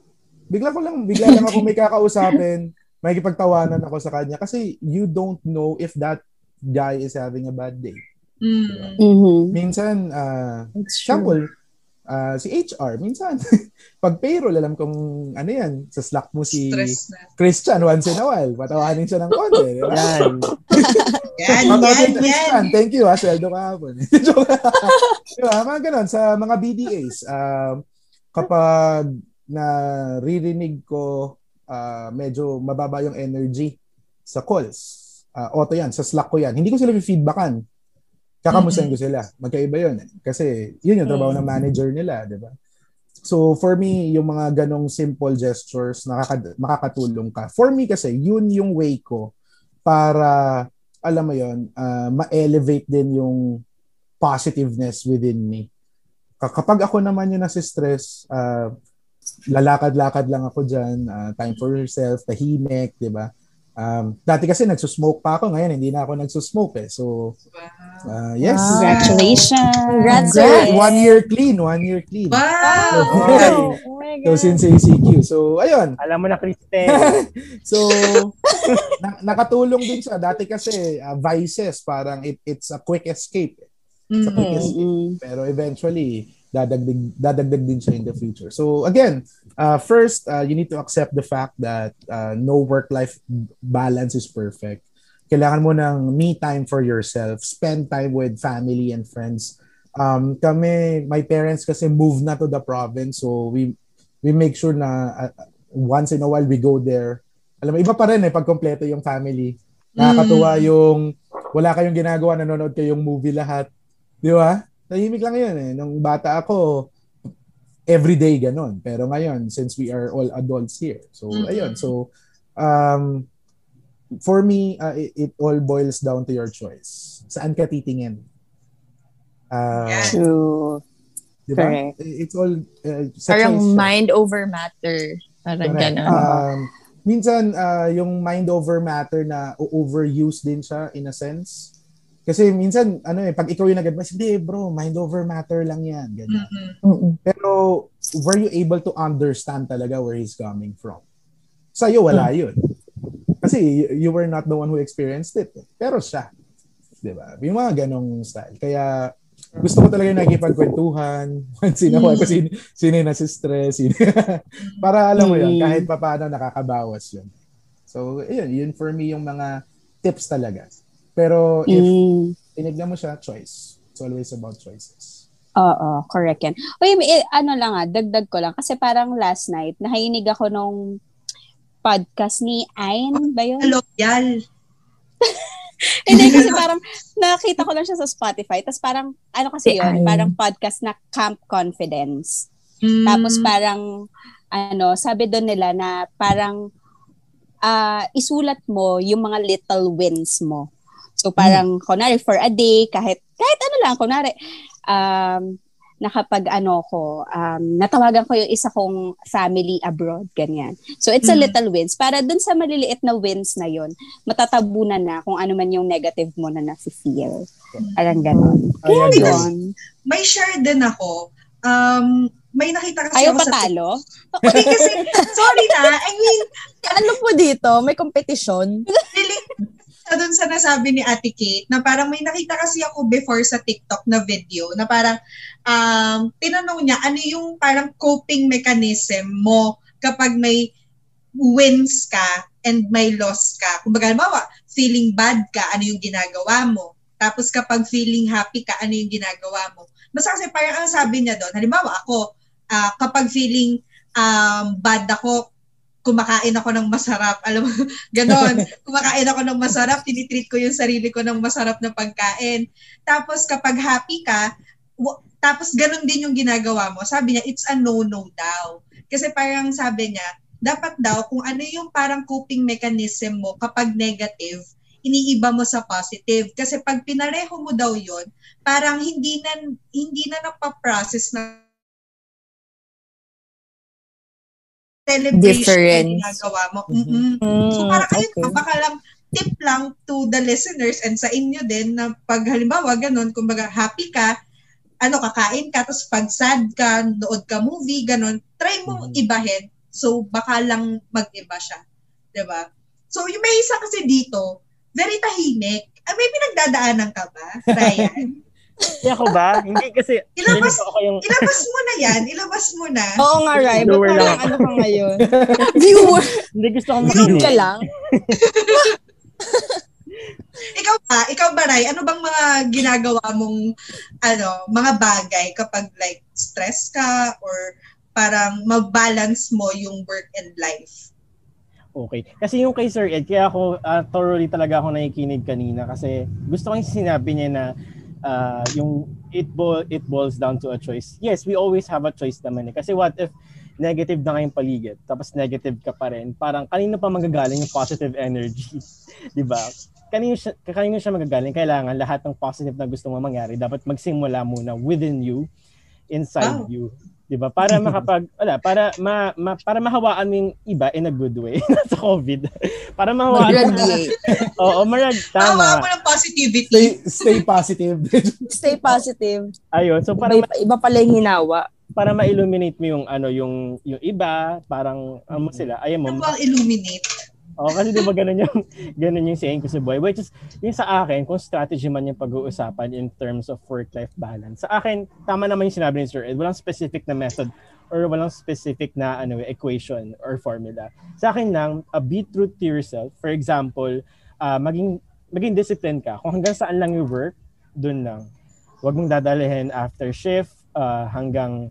Bigla ko lang, bigla lang ako may kakausapin, <laughs> may kipagtawanan ako sa kanya kasi you don't know if that guy is having a bad day. Mm. Diba? Mm-hmm. Minsan, uh, example, uh, si HR, minsan, <laughs> pag payroll, alam kong ano yan, sa Slack mo si Christian once in a while. Patawanin siya ng konti. Yan. <laughs> yan, yan, Christian, yan. Thank you ha, sweldo ka hapon. <laughs> di ba? Mga ganun, sa mga BDAs, uh, um, kapag naririnig ko uh, medyo mababa yung energy sa calls, uh, auto yan, sa Slack ko yan. Hindi ko sila feedbackan kakamustahin ko sila. Magkaiba yun. Kasi yun yung trabaho ng manager nila, di ba? So for me, yung mga ganong simple gestures, nakaka- makakatulong ka. For me kasi, yun yung way ko para, alam mo yun, uh, ma-elevate din yung positiveness within me. Kapag ako naman yung nasa stress, uh, lalakad-lakad lang ako dyan, uh, time for yourself, tahimik, di ba? Um, dati kasi nagsusmoke pa ako, ngayon hindi na ako nagsusmoke eh. So, uh, yes. Wow. Congratulations. Congrats. One year clean, one year clean. Wow. my <laughs> So, God. Sensei CQ. So, ayun. Alam mo na, Kristen. <laughs> so, <laughs> na- nakatulong din siya. Dati kasi, uh, Vices, parang it, it's a quick escape. It's a Mm. quick escape. Mm-mm. Pero eventually, dadagdag, dadagdag din siya in the future. So, again, uh, first, uh, you need to accept the fact that uh, no work-life balance is perfect. Kailangan mo ng me time for yourself. Spend time with family and friends. Um, kami, my parents kasi move na to the province. So, we we make sure na uh, once in a while we go there. Alam mo, iba pa rin eh pag kompleto yung family. Nakakatuwa yung wala kayong ginagawa, nanonood kayong movie lahat. Di ba? Tahimik lang yun eh. Nung bata ako, everyday ganon. Pero ngayon, since we are all adults here. So, Mhm. ayun. So, um, for me, uh, it, it all boils down to your choice. Saan ka titingin? Uh, Yeah. True. Di ba? Correct. It's all uh, Parang choice mind over matter. Parang Correct. gano'n. Um, minsan, uh, yung mind over matter na overuse din siya in a sense. Kasi minsan, ano eh, pag ikaw yung nag-advise, hindi bro, mind over matter lang yan. Ganyan. Mm-mm. Pero, were you able to understand talaga where he's coming from? Sa'yo, wala yun. Kasi you, you were not the one who experienced it. Pero siya. Di ba? Yung mga ganong style. Kaya, gusto ko talaga yung nakikipagkwentuhan. Once <laughs> in a while, kasi sino yung nasi-stress. Sino, <laughs> para alam mo yun, Mm. kahit pa paano nakakabawas yun. So, yun, yun for me yung mga tips talaga. Pero if Mm. tinignan mo siya, choice. It's always about choices. Oo, correct yan. Uy, eh, ano lang ah, dagdag ko lang. Kasi parang last night, nakinig ako nung podcast ni Ayn ba yun? Loyal. <laughs> Hindi kasi parang nakita ko lang siya sa Spotify. Tapos parang, ano kasi Si yun, Ayn. parang podcast na Camp Confidence. Mm. Tapos parang, ano, sabi doon nila na parang ah isulat mo yung mga little wins mo. So parang, kunwari, for a day, kahit, kahit ano lang, kunwari, um, nakapag ano ko, um, natawagan ko yung isa kong family abroad, ganyan. So it's a Mm. little wins. Para dun sa maliliit na wins na yun, matatabunan na kung ano man yung negative mo na nafe-feel. Parang ganon. Ayan, Because- guys. Yun. May share din ako. Um, may nakita kasi Ayaw ako sa patalo? <laughs> Hindi kasi, sorry na, I mean, Ano po dito? May competition? Dun sa nasabi ni Ate Kate na parang may nakita kasi ako before sa TikTok na video na parang um, tinanong niya ano yung parang coping mechanism mo kapag may wins ka and may loss ka. Kung baga, halimbawa, feeling bad ka, ano yung ginagawa mo? Tapos kapag feeling happy ka, ano yung ginagawa mo? Basta kasi parang ang sabi niya doon, halimbawa ako, ah, kapag feeling um, bad ako, kumakain ako ng masarap. Alam mo, <laughs> ganon. kumakain ako ng masarap, tinitreat ko yung sarili ko ng masarap na pagkain. Tapos kapag happy ka, w- tapos ganon din yung ginagawa mo. Sabi niya, it's a no-no daw. Kasi parang sabi niya, dapat daw kung ano yung parang coping mechanism mo kapag negative, iniiba mo sa positive. Kasi pag pinareho mo daw yon parang hindi na hindi na napaprocess na celebration Difference. na ginagawa mo. Mhm. Mm-mm. So parang Mm, ayun, okay. baka lang tip lang to the listeners and sa inyo din na pag halimbawa ganun, kumbaga happy ka, ano, kakain ka, tapos pag sad ka, nood ka movie, ganun, try mo Mhm. ibahin. So baka lang mag-iba siya. ba? So yung may isa kasi dito, very tahimik. Ah, may pinagdadaanan ka ba, Ryan? <laughs> Hindi ako ba? Hindi kasi, <laughs> Ilabas, ako yung, ilabas mo na yan. Ilabas mo na. Oo nga, Rai. Ba't parang ano ka ngayon? <laughs> Viewer. hindi gusto kong makinig. ka lang? <laughs> Ikaw ba? Ikaw ba, Ray? Ano bang mga ginagawa mong ano, mga bagay kapag like stress ka or parang mag-balance mo yung work and life? Okay. Kasi yung kay Sir Ed, kaya ako ah, thoroughly talaga ako nakikinig kanina kasi gusto ko yung sinabi niya na ah, yung it, bo- it boils down to a choice. Yes, we always have a choice naman eh. Kasi what if negative na kayong paligid, tapos negative ka pa rin, parang kanino pa magagaling yung positive energy? <laughs> di ba? Kanino siya, kanino siya magagaling? Kailangan lahat ng positive na gusto mo mangyari, dapat magsimula muna within you, inside Wow. you. 'Di ba? Para <laughs> makapag wala, para ma, ma- para mahawaan mo yung iba in a good way <laughs> sa COVID. para mahawaan mo. <laughs> Oo, marag Tama. tama. mo ng positivity. Stay, stay positive. Stay positive. Ayun, so Iba, parang iba pala yung hinawa. para ma-illuminate mo yung ano yung yung iba, parang ano sila, ayaw mo. Ano ba ang illuminate? Oh, kasi di ba ganun yung <laughs> ganun yung saying ko sa boy. Which is yung sa akin, kung strategy man yung pag-uusapan in terms of work-life balance. Sa akin, tama naman yung sinabi ni Sir Ed, walang specific na method or walang specific na ano equation or formula. Sa akin lang, uh, be true to yourself. For example, uh, maging maging disciplined ka. Kung hanggang saan lang yung work, dun lang. Huwag mong dadalhin after shift uh, hanggang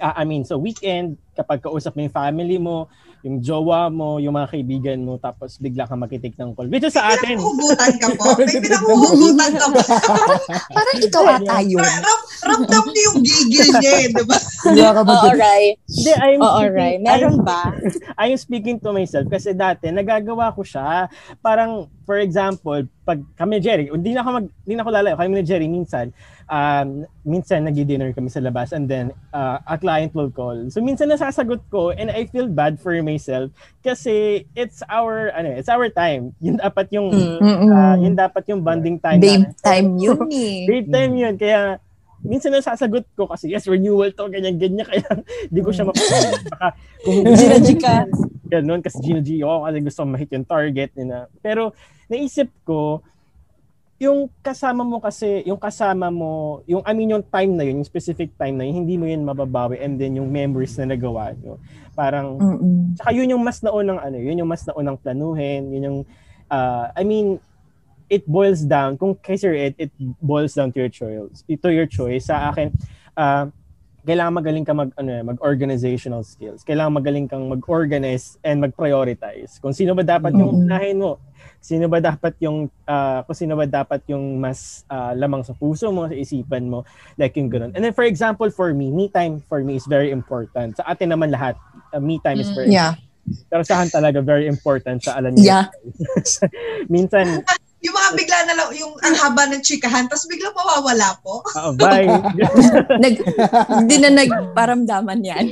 uh, I mean, so weekend, kapag kausap mo yung family mo, yung jowa mo, yung mga kaibigan mo, tapos bigla ka makitik ng call. Which is sa atin. Pinahuhugutan ka po. <laughs> May pinahuhugutan ka po. <laughs> Parang ikaw ata yun. Ra- ram, ramdam niyo yung gigil niya eh, di ba? <laughs> Oo, right. Hindi, I'm Oo, speaking, right. Meron ba? I'm speaking to myself kasi dati nagagawa ko siya. Parang, for example, pag kami Jerry, hindi na ako mag, hindi na ako lalayo. Kami ni Jerry minsan, um, minsan nag-dinner kami sa labas and then uh, a client will call. So minsan nasasagot ko and I feel bad for myself kasi it's our ano, it's our time. <laughs> Yun dapat yung Mm. uh, yun dapat yung bonding time. Babe namin. time yun <laughs> eh. Babe time yun. Kaya minsan nasasagot ko kasi yes, renewal to, ganyan-ganyan. <laughs> Kaya hindi ko siya mapapagod. Baka kung Gina-G ka. ganun kasi Gina G ako kasi gusto ma-hit yung target nila. Pero naisip ko, yung kasama mo kasi, yung kasama mo, yung I mean yung time na yun, yung specific time na yun, hindi mo yun mababawi and then yung memories na nagawa nyo. Parang, Mm-mm. Tsaka yun yung mas naunang ano, yun yung mas naunang planuhin, yun yung uh, I mean it boils down kung kay Sir Ed, it boils down to your choice. To your choice sa akin uh, kailangan magaling ka mag ano mag organizational skills. Kailangan magaling kang mag-organize and mag-prioritize. Kung sino ba dapat yung unahin mo? Sino ba dapat yung uh, kung sino ba dapat yung mas uh, lamang sa puso mo, sa isipan mo, like yung ganun. And then for example, for me, me time for me is very important. Sa atin naman lahat, uh, me time is very Yeah. pero sa akin talaga very important sa alam niyo. Yeah. <laughs> Minsan, <laughs> Yung mga bigla na lang, yung ang haba ng chikahan, tapos biglang mawawala po. ah, bye. <laughs> Nag, hindi na nagparamdaman yan.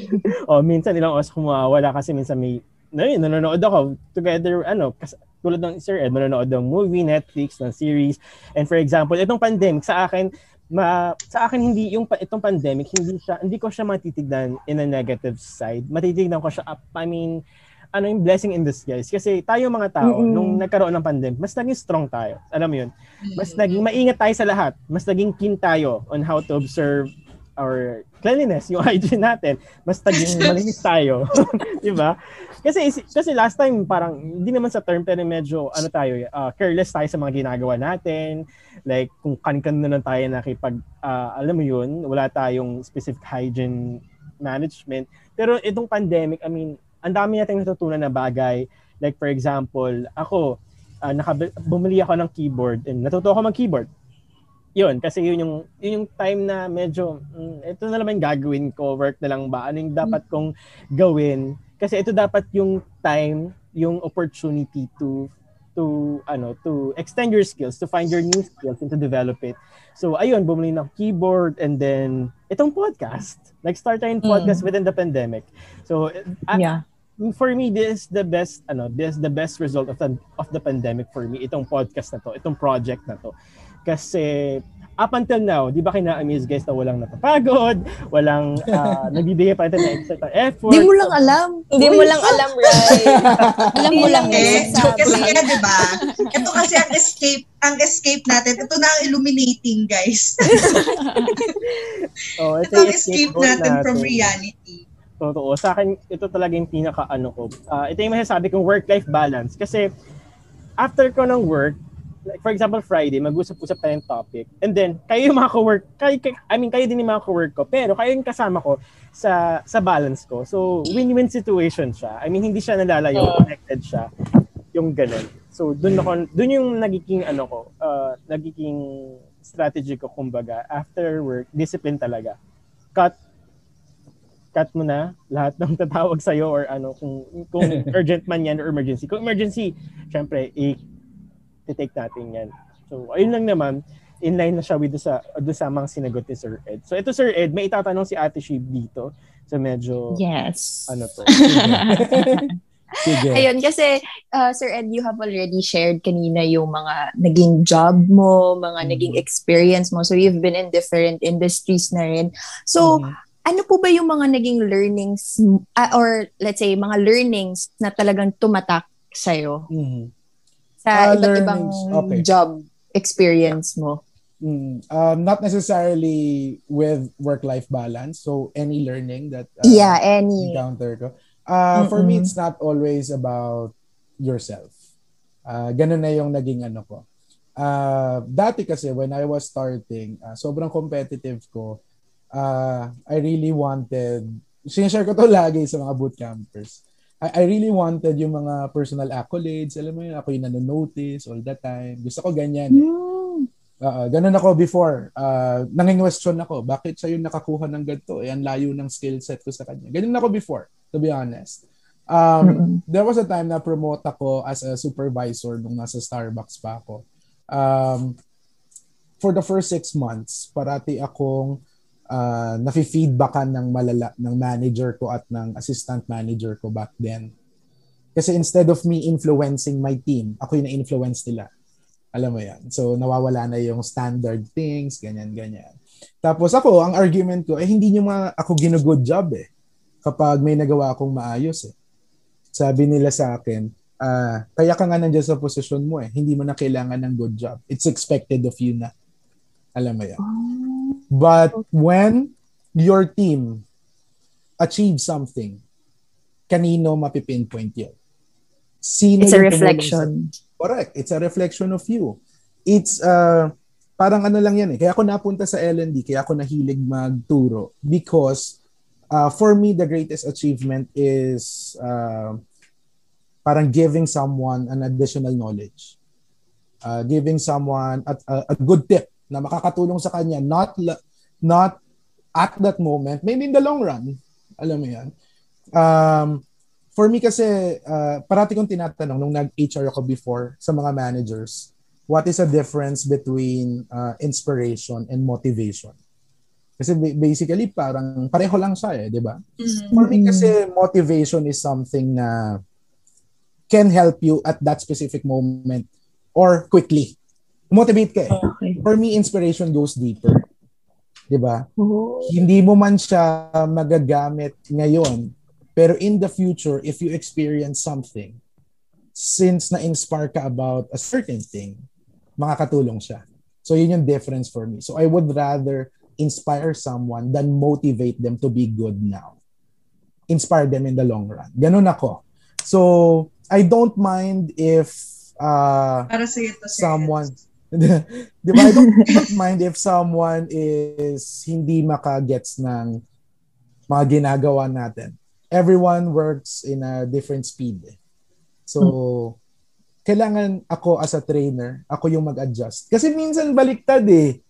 o minsan ilang oras kumawala kasi minsan may na yun, nanonood ako together, ano, kas, tulad ng Sir Ed, manonood ng movie, Netflix, ng series. And for example, itong pandemic, sa akin, ma, sa akin hindi yung itong pandemic hindi siya hindi ko siya matitignan in a negative side. Matitignan ko siya up I mean ano yung blessing in disguise. Kasi tayo mga tao Mm-mm. nung nagkaroon ng pandemic mas naging strong tayo. Alam mo yun? Mas naging maingat tayo sa lahat. Mas naging keen tayo on how to observe our cleanliness yung <laughs> hygiene natin. Mas naging <laughs> malinis tayo. <laughs> Di ba kasi kasi last time parang hindi naman sa term pero medyo ano tayo uh, careless tayo sa mga ginagawa natin. Like kung kan-kan na lang tayo nakipag ah, alam mo yun wala tayong specific hygiene management. Pero itong pandemic I mean ang dami nating natutunan na bagay. Like for example ako uh, nakabi- bumili ako ng keyboard and natuto ako mag-keyboard. Yun kasi yun yung yun yung time na medyo mm, ito na naman gagawin ko? Work na lang ba? Ano yung dapat kong gawin kasi ito dapat yung time yung opportunity to to ano to extend your skills to find your new skills and to develop it. So ayun bumili ng keyboard and then itong podcast. Like start tayong podcast within the pandemic. So Yeah. for me this is the best ano this is the best result of the of the pandemic for me itong podcast na to itong project na to. Kasi up until now, di ba kina-amaze guys na walang napapagod, walang uh, <laughs> nagbibigay pa rin ng extra effort. Hindi mo lang alam. Hindi mo lang alam, <laughs> right? Alam mo lang Eh, kasi nga, di ba? Ito kasi ang escape, ang escape natin. Ito na ang illuminating, guys. <laughs> Oh, Ito ang yung escape goal natin from reality. Totoo. Sa akin, ito talaga yung pinaka ano ko. Ah, ito yung masasabi kong work-life balance. Kasi after ko ng work, like for example, Friday, mag-usap-usap tayong topic. And then, kayo yung mga co-work, kayo, kayo- I mean, kayo din yung mga co-work ko, pero kayo yung kasama ko sa sa balance ko. So, win-win situation siya. I mean, hindi siya nalalayo, connected siya. Yung ganun. So, dun ako, dun yung nagiging ano ko, uh, nagiging strategy ko, kumbaga, after work, discipline talaga. Cut cut mo na lahat ng tatawag sa'yo or ano, kung, kung <laughs> urgent man yan or emergency. Kung emergency, syempre, i- take natin yan. So, ayun lang naman, in line na siya with do sa, do sa mga sinagot ni Sir Ed. So, ito Sir Ed, may itatanong si Ate Shib dito. So, medyo, Yes. ano to. <laughs> Sige. Ayun, kasi uh, Sir Ed, you have already shared kanina yung mga naging job mo, mga Mhm. naging experience mo. So you've been in different industries na rin. So, Mhm. ano po ba yung mga naging learnings uh, or let's say mga learnings na talagang tumatak sa'yo Mm-hmm. Sa Ah, iba't ibang okay. job experience mo? Mm, um, not necessarily with work-life balance. So any learning that uh, yeah, any. encounter ko. Uh, For me, it's not always about yourself. Uh, ganun na yung naging ano ko. Uh, dati kasi when I was starting, uh, sobrang competitive ko. Uh, I really wanted, sinishare ko to lagi sa mga bootcampers. I, I really wanted yung mga personal accolades. Alam mo yun, ako yung nanonotice all the time. Gusto ko ganyan. Eh. Mm. Oo, ganun ako before. Uh, nanging-question ako, bakit siya yung nakakuha ng ganito? Eh, ang layo ng skill set ko sa kanya. Ganun ako before, to be honest. Um, there was a time na promote ako as a supervisor nung nasa Starbucks pa ako. Um, for the first six months, parati akong uh, nafi-feedbackan ng malala ng manager ko at ng assistant manager ko back then. Kasi instead of me influencing my team, ako yung na-influence nila. Alam mo yan. So, nawawala na yung standard things, ganyan, ganyan. Tapos ako, ang argument ko, eh, hindi nyo ma ako gino-good job eh. Kapag may nagawa akong maayos eh. Sabi nila sa akin, ah, kaya ka nga nandiyan sa posisyon mo eh. Hindi mo na kailangan ng good job. It's expected of you na. Alam mo yan. But when your team achieves something, kanino mapipinpoint yun? Sino It's a yung tumulong sa- reflection. Correct. It's a reflection of you. It's uh, parang ano lang yan eh. Kaya ako napunta sa L&D, kaya ako nahilig magturo because uh, for me, the greatest achievement is uh, parang giving someone an additional knowledge. Uh, giving someone a, a, a good tip na makakatulong sa kanya not not at that moment maybe in the long run alam mo yan. Um, for me kasi uh, parati kong tinatanong nung nag-HR ako before sa mga managers what is the difference between uh, inspiration and motivation? Kasi ba- basically parang pareho lang siya eh di ba? Mhm. for me kasi motivation is something na can help you at that specific moment or quickly motivate ka eh. Okay. for me inspiration goes deeper. 'di ba? Oh. hindi mo man siya magagamit ngayon pero in the future if you experience something since na-inspire ka about a certain thing makakatulong siya. So yun yung difference for me. So I would rather inspire someone than motivate them to be good now. Inspire them in the long run. Ganun ako. So I don't mind if uh, Para sa ito, sir. <laughs> Di ba? I don't, mind if someone is hindi makagets ng mga ginagawa natin. Everyone works in a different speed. So, kailangan ako as a trainer, ako yung mag-adjust. Kasi minsan baliktad eh.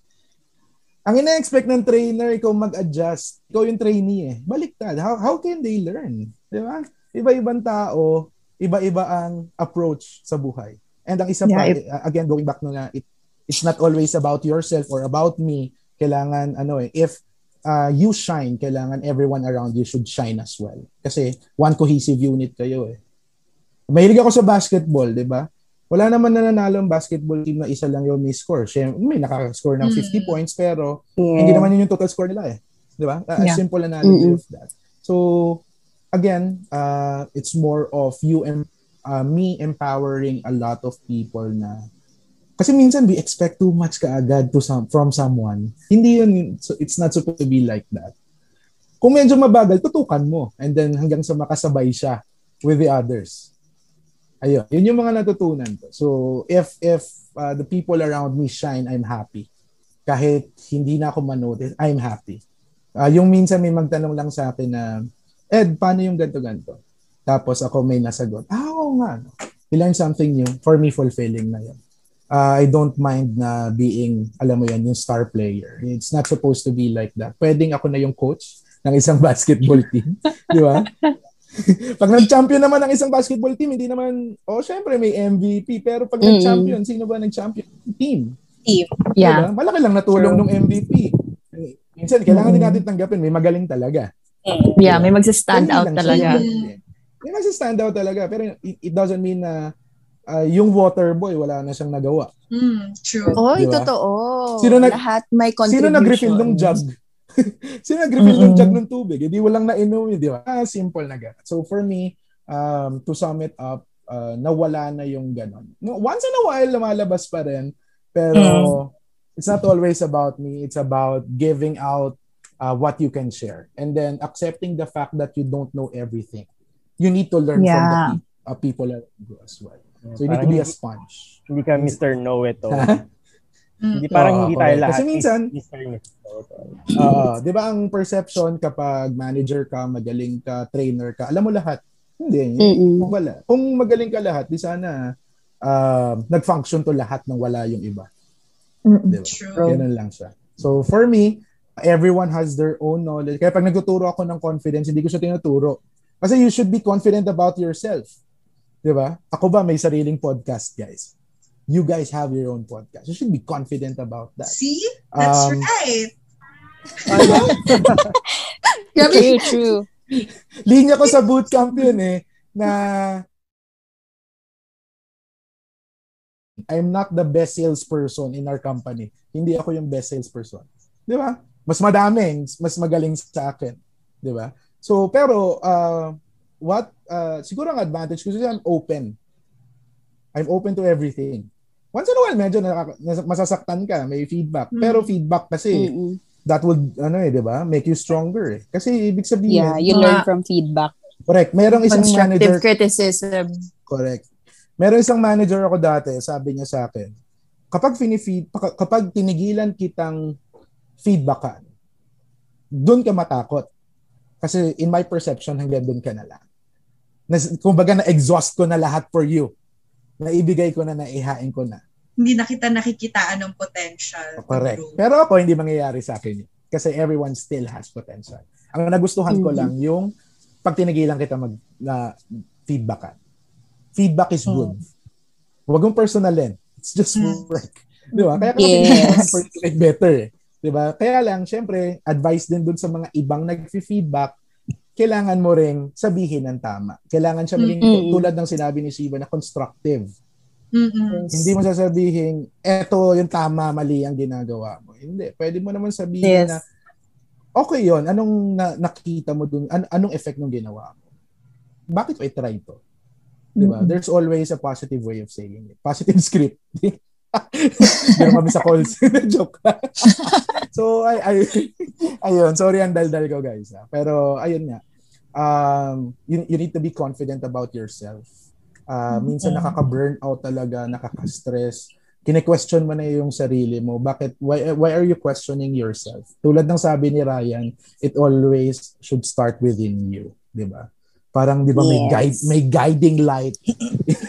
Ang ina-expect ng trainer, ikaw mag-adjust. Ikaw yung trainee eh. Baliktad. How, how can they learn? Di ba? Iba-ibang tao, iba-iba ang approach sa buhay. And ang isa pa, Yeah, if- eh, again, going back no na, it, it's not always about yourself or about me. Kailangan, ano eh, if uh, you shine, kailangan everyone around you should shine as well. Kasi one cohesive unit kayo eh. Mahilig ako sa basketball, di ba? Wala naman nananalo ang basketball team na isa lang yung may score. Siyempre, may nakaka-score ng 50 Mm. points pero hindi naman yun yung total score nila eh. Di ba? A- a Yeah. simple analogy Mm-mm. of that. So, again, uh, it's more of you and uh, me empowering a lot of people na kasi minsan we expect too much kaagad to some, from someone. Hindi yun, so it's not supposed to be like that. Kung medyo mabagal, tutukan mo. And then hanggang sa makasabay siya with the others. Ayun, yun yung mga natutunan ko. So, if if uh, the people around me shine, I'm happy. Kahit hindi na ako manotice, I'm happy. Uh, yung minsan may magtanong lang sa akin na, Ed, paano yung ganto-ganto? Tapos ako may nasagot, ah, oo nga. No. We learned something new. For me, fulfilling na yun. Uh, I don't mind na being, alam mo yan, yung star player. It's not supposed to be like that. Pwedeng ako na yung coach ng isang <laughs> basketball team. <laughs> Di ba? <laughs> pag nag-champion naman ng isang basketball team, hindi naman, oh, syempre may MVP. Pero pag Mm-mm. nag-champion, sino ba nag-champion? Team. Team. Yeah. Diba? Malaki lang natulong ng MVP. Minsan, kailangan din Mm. natin tanggapin. May magaling talaga. Yeah, may magsa-stand out siya talaga. magaling. May magsa-stand out talaga. Pero it, it doesn't mean na uh, yung water boy, wala na siyang nagawa. Mm, true. Oy, Diba? totoo. Sino nag- Lahat may Sino contribution. nag-refill ng jug? <laughs> Sino nag-refill ng jug ng tubig? Hindi walang nainom, di ba? Ah, simple na ganun. So for me, um, to sum it up, uh, nawala na yung ganon. No, once in a while, lumalabas pa rin. Pero mm. it's not always about me. It's about giving out uh, what you can share. And then accepting the fact that you don't know everything. You need to learn yeah. from the pe- uh, people around you as well. So you need to be a sponge. Hindi ka Mr. Know-It-All. <laughs> Hindi parang oh, hindi tayo lahat. Kasi minsan, uh, di ba ang perception kapag manager ka, magaling ka, trainer ka, alam mo lahat. Hindi. Kung, wala. Kung magaling ka lahat, di sana uh, nag-function to lahat nang wala yung iba. Di ba? True. Ganun lang siya. So for me, everyone has their own knowledge. Kaya pag nagtuturo ako ng confidence, hindi ko siya tinuturo. Kasi you should be confident about yourself. Di ba? Ako ba may sariling podcast, guys? you guys have your own podcast. You should be confident about that. See? That's um, right. <laughs> true, true. Linya ko sa bootcamp yun eh, na I'm not the best salesperson in our company. Hindi ako yung best salesperson. Di ba? Mas madaming, mas magaling sa akin. Di ba? So, pero, uh, what, uh, siguro ang advantage ko, I'm open. I'm open to everything once in a while medyo nakaka- masasaktan ka, may feedback. Mm. Pero feedback kasi Mm-mm. that would ano eh, 'di ba? Make you stronger eh. Kasi ibig sabihin Yeah, you learn from feedback. Correct. Merong isang manager criticism. Correct. Meron isang manager ako dati, sabi niya sa akin, kapag fini-feed kapag tinigilan kitang feedbackan, doon ka matakot. Kasi in my perception, hanggang doon ka na lang. Na, kumbaga na-exhaust ko na lahat for you. Naibigay ko na, naihain ko na hindi na kita nakikitaan ng potential. Correct. Pero ako, hindi mangyayari sa akin yun. Kasi everyone still has potential. Ang nagustuhan mm-hmm. ko lang yung pag tinigilan kita mag na feedbackan. Feedback is good. Mm-hmm. Huwag mong personalin. It's just mm-hmm. work. Di ba? Kaya yes. for you to get better. Eh. Di ba? Kaya lang, syempre, advice din dun sa mga ibang nag-feedback, kailangan mo ring sabihin ng tama. Kailangan siya maging, mm-hmm. tulad ng sinabi ni Siva, na constructive Mm-mm. Hindi mo sasabihin, eto yung tama, mali ang ginagawa mo. Hindi. Pwede mo naman sabihin yes. na, okay yon Anong na, nakita mo dun? An- anong effect ng ginawa mo? Bakit I try to? Diba? Mm-hmm. There's always a positive way of saying it. Positive <laughs> script. Meron kami sa calls. <laughs> Joke. <laughs> so, ay, ay, ayun. Sorry ang daldal ko, guys. Ha? Pero, ayun nga. Um, you, you need to be confident about yourself Uh, minsan nakaka-burn out talaga, nakaka-stress. Kine-question mo na yung sarili mo. Bakit, why, why are you questioning yourself? Tulad ng sabi ni Ryan, it always should start within you. Di ba? Parang, di ba, yes. may, guide, may guiding light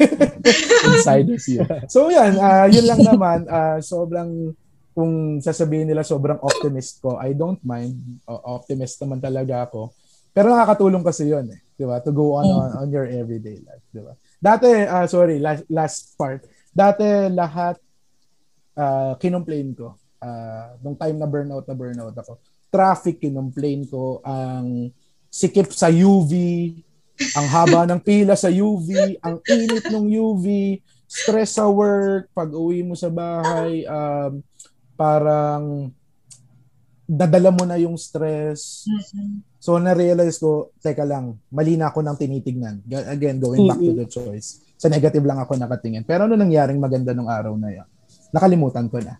<laughs> inside of you. So, yan. Uh, yun lang naman. Uh, sobrang, kung sasabihin nila sobrang optimist ko, I don't mind. Uh, optimist naman talaga ako. Pero nakakatulong kasi yun eh. Di ba? To go on, mm. on, on your everyday life. Di ba? Dati, uh, sorry, last, last part. Dati lahat uh, kinomplain ko. Uh, nung time na burnout na burnout ako. Traffic kinomplain ko. Ang sikip sa UV, ang haba ng pila sa UV, ang init ng UV, stress sa work, pag uwi mo sa bahay, um, parang dadala mo na yung stress. Mm-hmm. So na-realize ko, teka lang, mali na ako nang tinitignan. Again, going back to the choice. Sa negative lang ako nakatingin. Pero ano nangyaring maganda nung araw na yan? Nakalimutan ko na.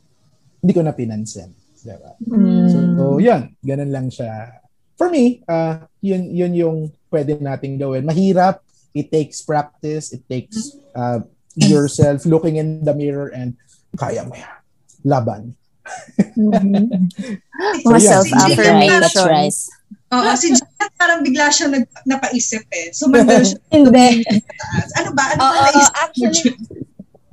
Hindi ko na pinansin. Diba? Mm. So, so, yun. Ganun lang siya. For me, uh, yun, yun yung pwede nating gawin. Mahirap. It takes practice. It takes uh, yourself looking in the mirror and kaya mo yan. Laban. mm-hmm. <laughs> so, self-affirmations. Oo, si Janet parang bigla siya nag, napaisip eh. Sumandal <laughs> siya. Hindi. Ano ba? Ano ba naisip actually,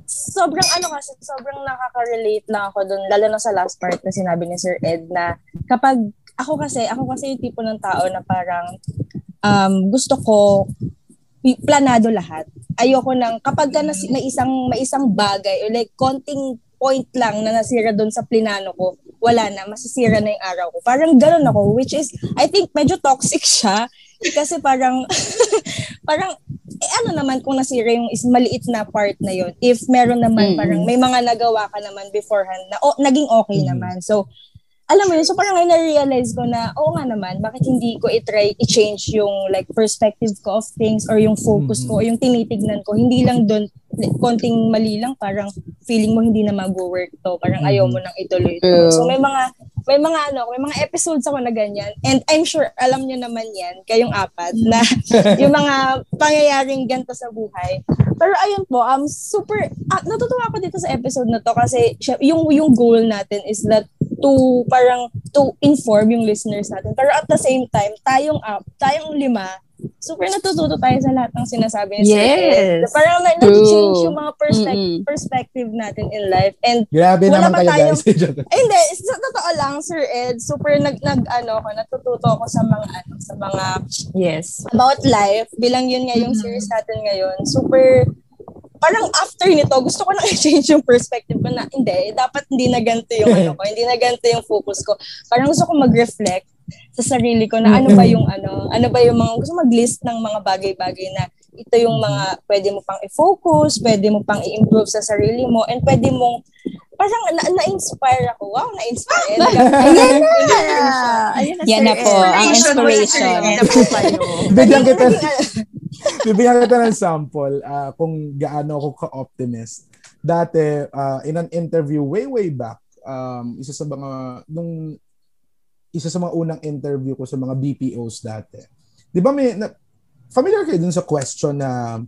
sobrang ano kasi, sobrang nakaka-relate na ako dun, lalo na sa last part na sinabi ni Sir Ed na kapag, ako kasi, ako kasi yung tipo ng tao na parang um, gusto ko planado lahat. Ayoko nang kapag ka na, may isang may isang bagay or like konting point lang na nasira doon sa plinano ko, wala na, masisira na yung araw ko. Parang ganun ako, which is, I think medyo toxic <laughs> siya. Kasi parang, <laughs> parang, eh ano naman kung nasira yung is maliit na part na yon If meron naman, mm-hmm. parang may mga nagawa ka naman beforehand na oh, naging okay mm-hmm. naman. So, alam mo yun, so parang ay na-realize ko na, oo nga naman, bakit hindi ko i-try, i-change yung like perspective ko of things or yung focus ko, o yung tinitignan ko. Hindi lang doon, konting mali lang, parang feeling mo hindi na mag-work to. Parang ayaw mo nang ituloy to. So may mga, may mga ano, may mga episodes ako na ganyan. And I'm sure, alam nyo naman yan, kayong apat, na <laughs> yung mga pangyayaring ganito sa buhay. Pero ayun po, um, super, ah, natutuwa ako dito sa episode na to kasi yung, yung goal natin is that to parang to inform yung listeners natin. Pero at the same time, tayong up, tayong lima, super natututo tayo sa lahat ng sinasabi ni Yes. Sir Parang na, change yung mga perspective, Mm-mm. perspective natin in life. And Grabe Wala naman pa tayong- guys. <laughs> eh, hindi, sa totoo lang, Sir Ed, super nag, nag ano ko, natututo ako sa mga, ano, sa mga Yes. about life, bilang yun nga yung Mhm. series natin ngayon, super, parang after nito, gusto ko na <laughs> i-change yung perspective ko na, hindi, dapat hindi na ganito yung ano ko, hindi na ganito yung focus ko. Parang gusto ko mag-reflect sa sarili ko na ano ba yung ano, ano ba yung mga, gusto mag-list ng mga bagay-bagay na ito yung mga pwede mo pang i-focus, pwede mo pang i-improve sa sarili mo, and pwede mong, parang na- na-inspire ako. Wow, na-inspire. <laughs> Ayan na! Ayan na, Yan na po, ang inspiration. Bigyan kita, bibigyan kita ng sample ah, kung gaano ako ka-optimist. Dati, ah, in an interview way, way back, um, isa sa mga, nung, isa sa mga unang interview ko sa mga BPOs dati. Di ba may, na, familiar kayo dun sa question na,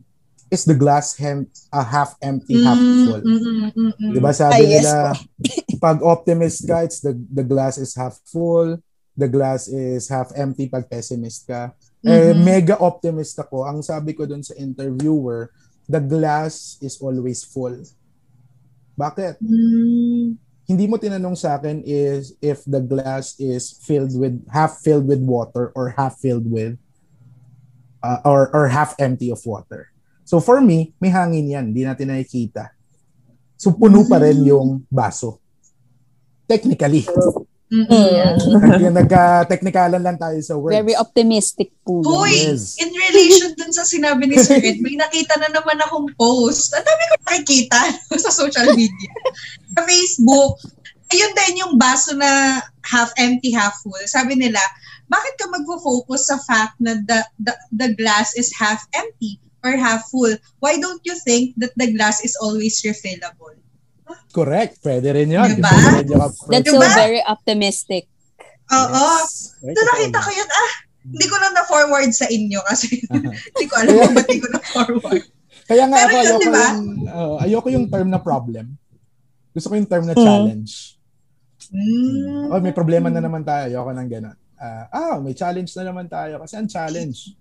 is the glass hem, ah, half empty, half full? Mm, mm, mm, mm. Di ba sabi Ah, yes nila, <laughs> pag optimist ka, it's the, the glass is half full, the glass is half empty pag pessimist ka. Eh, Mhm. mega optimist ako. Ang sabi ko dun sa interviewer, the glass is always full. Bakit? Mm. Hindi mo tinanong sa akin is if the glass is filled with, half filled with water or half filled with, uh, or, or half empty of water. So for me, may hangin yan. Hindi natin nakikita. So puno pa rin yung baso. Technically. Mm, mm. Mm. <laughs> Nagka-technicalan lang tayo sa words. Very optimistic po. Hoy, Yes. in relation dun sa sinabi ni Sir Ed, may nakita na naman akong post. Ang dami ko nakikita <laughs> sa social media. sa Facebook. Ayun din yung baso na half empty, half full. Sabi nila, bakit ka magfo-focus sa fact na the, the, the glass is half empty or half full? Why don't you think that the glass is always refillable? Correct. Pwede rin yun. Diba? Pwede rin. That's Diba? so very optimistic. Oo. Yes. Right, So nakita ko yun, ah, hindi ko lang na-forward sa inyo kasi <laughs> <laughs> hindi ko alam kung ba't hindi ko na-forward. Kaya nga Pero ako, yun, ayoko, diba? yung, uh, ayoko yung term na problem. Gusto ko yung term na Mm. challenge. Mm. Oh, may problema na naman tayo. Ayoko nang gano'n. Ah, ah, may challenge na naman tayo. Kasi ang challenge,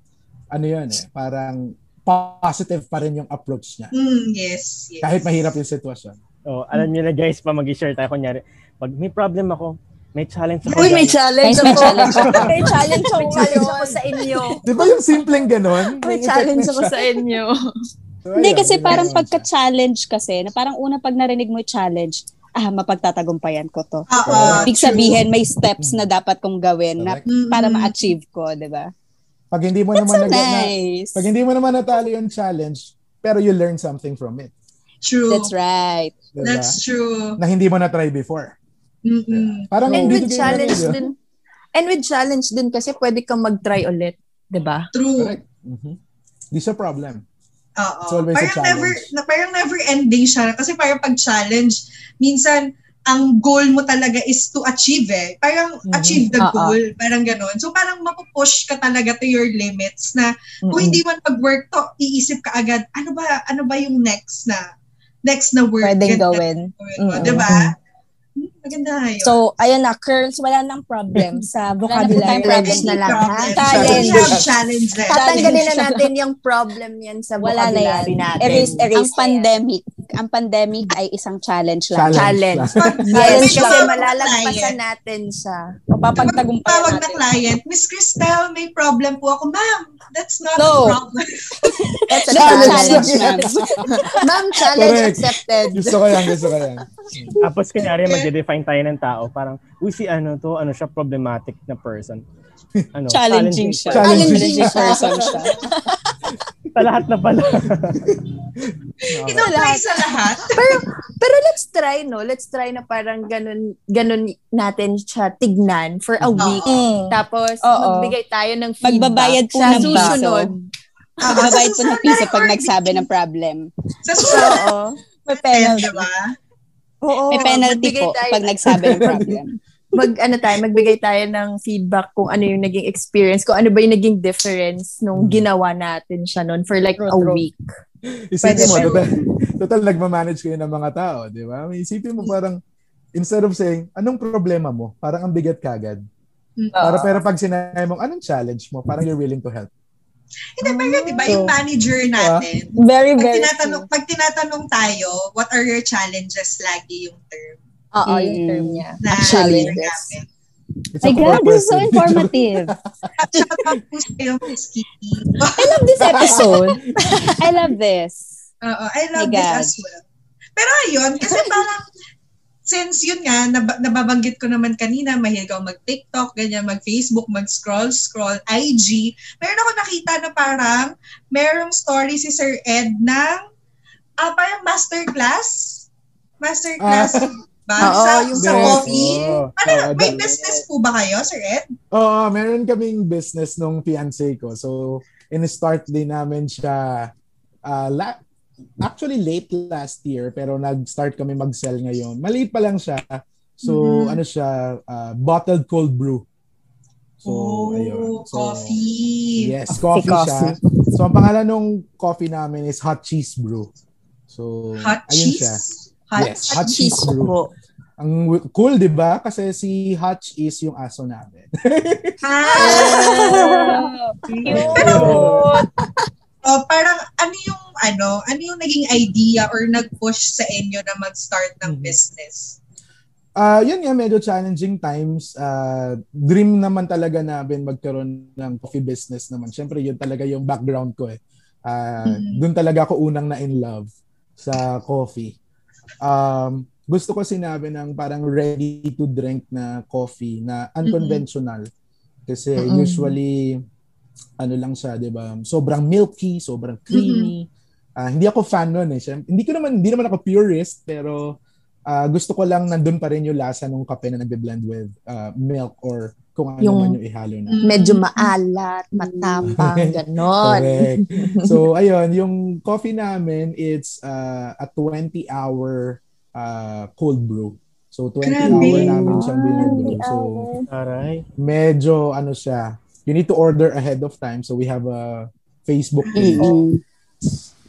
ano yun eh, parang positive pa rin yung approach niya. Mm, yes, yes. Kahit mahirap yung sitwasyon. Oh, alam niyo na guys, pa mag-share tayo kunyari. Pag may problem ako, may challenge ako. Uy, may challenge ako. May challenge ako May challenge ako sa inyo. Di ba yung simpleng gano'n? May challenge na ako sa inyo. So, Hindi kasi parang pagka-challenge kasi, na parang una pag narinig mo yung challenge, ah, mapagtatagumpayan ko to. Oo, Ibig sabihin, may steps na dapat kong gawin na. Mm-mm. para ma-achieve ko, di ba? Pag hindi mo That's naman so nag- na, nice. pag hindi mo naman natalo yung challenge, pero you learn something from it. True. That's right. Diba? That's true. na hindi mo na-try before. Mm-mm. Parang And with na challenge din, and with challenge din kasi pwede kang mag-try ulit. 'di ba? True. Correct. Mhm. Di siya problem. Oo. It's always a Parang never, challenge. na, parang never ending siya. Kasi parang pag challenge, minsan, ang goal mo talaga is to achieve eh. Parang Mhm. achieve the Oo. goal. Parang ganon. So parang mapupush ka talaga to your limits na kung Mm-mm. hindi man pag-work to, iisip ka agad, ano ba, ano ba yung next na, next na work? Pwedeng Ganyan. gawin. Gawin mo, Mm-mm. Diba? Maganda yun. So, ayun na, curls, wala nang problem <laughs> sa vocabulary. tayong problem na lang. Problem. Challenge. Challenge. Tatanggalin na natin yung problem yan sa Wala na yan. vocabulary natin. Erase, erase Ang pandemic, ang pandemic ay isang challenge lang. Challenge. Challenge. Yes, kasi tawag na malalagpasan natin siya. Mapapagtagumpayan Tawag na natin. client, Miss Cristel, may problem po ako. Ma'am, that's not No. a problem. That's a That's a challenge. challenge, ma'am. Ma'am, challenge Correct. accepted. Gusto ko yan, gusto ko yan. Tapos kunyari mag-define tayo ng tao, parang, uy si ano to, ano siya, problematic na person. Ano, Challenging siya. Challenging Challenging siya. person siya. <laughs> Sa lahat na pala. <laughs> Okay. Ino-try sa lahat. <laughs> pero pero let's try no. Let's try na parang ganun ganun natin siya tignan for a week. Mm. Tapos Oo. magbigay tayo ng feedback Magbabayad po sa ng susunod. Ah, Magbabayad po ng piso pag nagsabi ng problem. Sa susunod Oo. May na, penalty. diba? Oo. May penalty po tayo pag nagsabi ng <laughs> problem. mag ano tayo, magbigay tayo ng feedback kung ano yung naging experience, kung ano ba yung naging difference nung ginawa natin siya noon for like a week. Isipin mo, Pwede. total, <laughs> total nagmamanage kayo ng mga tao, di ba? May Isipin mo parang, instead of saying, anong problema mo? Parang ang bigat kagad. Para, pero pag sinabi mo, anong challenge mo? Parang you're willing to help. Hindi, pero di ba, yung manager natin, Very, pag very tinatanong, pag tinatanong tayo, what are your challenges lagi yung term Oo, yung Mm. term niya. na Actually, yes. My God, this is so informative. <laughs> I love this episode. <laughs> I love this. Oo, I love My this God. as well. Pero ayun, kasi parang, since yun nga, nab- nababanggit ko naman kanina, mahilig ako mag-TikTok, ganyan, mag-Facebook, mag-scroll, scroll, IG. Meron ako nakita na parang, merong story si Sir Ed ng, ah, parang masterclass? Masterclass ba? <laughs> Oo, sa, yung sa coffee? oo. Ano, Oo, may that- business po ba kayo, Sir Ed? Oo, meron kaming business nung fiancé ko. So, in-start din namin siya ah, la- actually late last year pero nag-start kami mag-sell ngayon. Maliit pa lang siya. So, Mhm. ano siya, ah, bottled cold brew. So, oh, ayun. So, coffee. Yes, Coffee, coffee, siya. So, ang pangalan ng coffee namin is Hot Cheese Brew. So, Hot ayun cheese? siya. Hot, Yes, hot cheese brew. po. Ang cool, di ba? Kasi si Hutch is yung aso namin. <laughs> Ah! Cute. Oh, parang ano yung ano, ano yung naging idea or nag-push sa inyo na mag-start ng Mhm. business? Ah, yun nga medyo challenging times. Ah, dream naman talaga namin magkaroon ng coffee business naman. Syempre yun talaga yung background ko eh. Ah, Mhm. Doon talaga ako unang na in love sa coffee. Um, gusto ko sinabi ng parang ready to drink na coffee na unconventional. Kasi Mm-mm. usually ano lang siya, 'di ba? Sobrang milky, sobrang creamy. Ah, hindi ako fan noon eh. Syempre, hindi ko naman hindi naman ako purist pero ah, gusto ko lang nandun pa rin yung lasa ng kape na nagbe-blend with ah, milk or kung ano Yung- man yung ihalo na. Medyo maalat, matapang, <laughs> ganon. Correct. <laughs> So, ayun, yung coffee namin, it's uh, a 20-hour uh, cold brew. So, 20 Grabe. hour namin siyang binibrew. So, Aray. medyo, ano siya, you need to order ahead of time. So, we have a Facebook page. Mm-mm.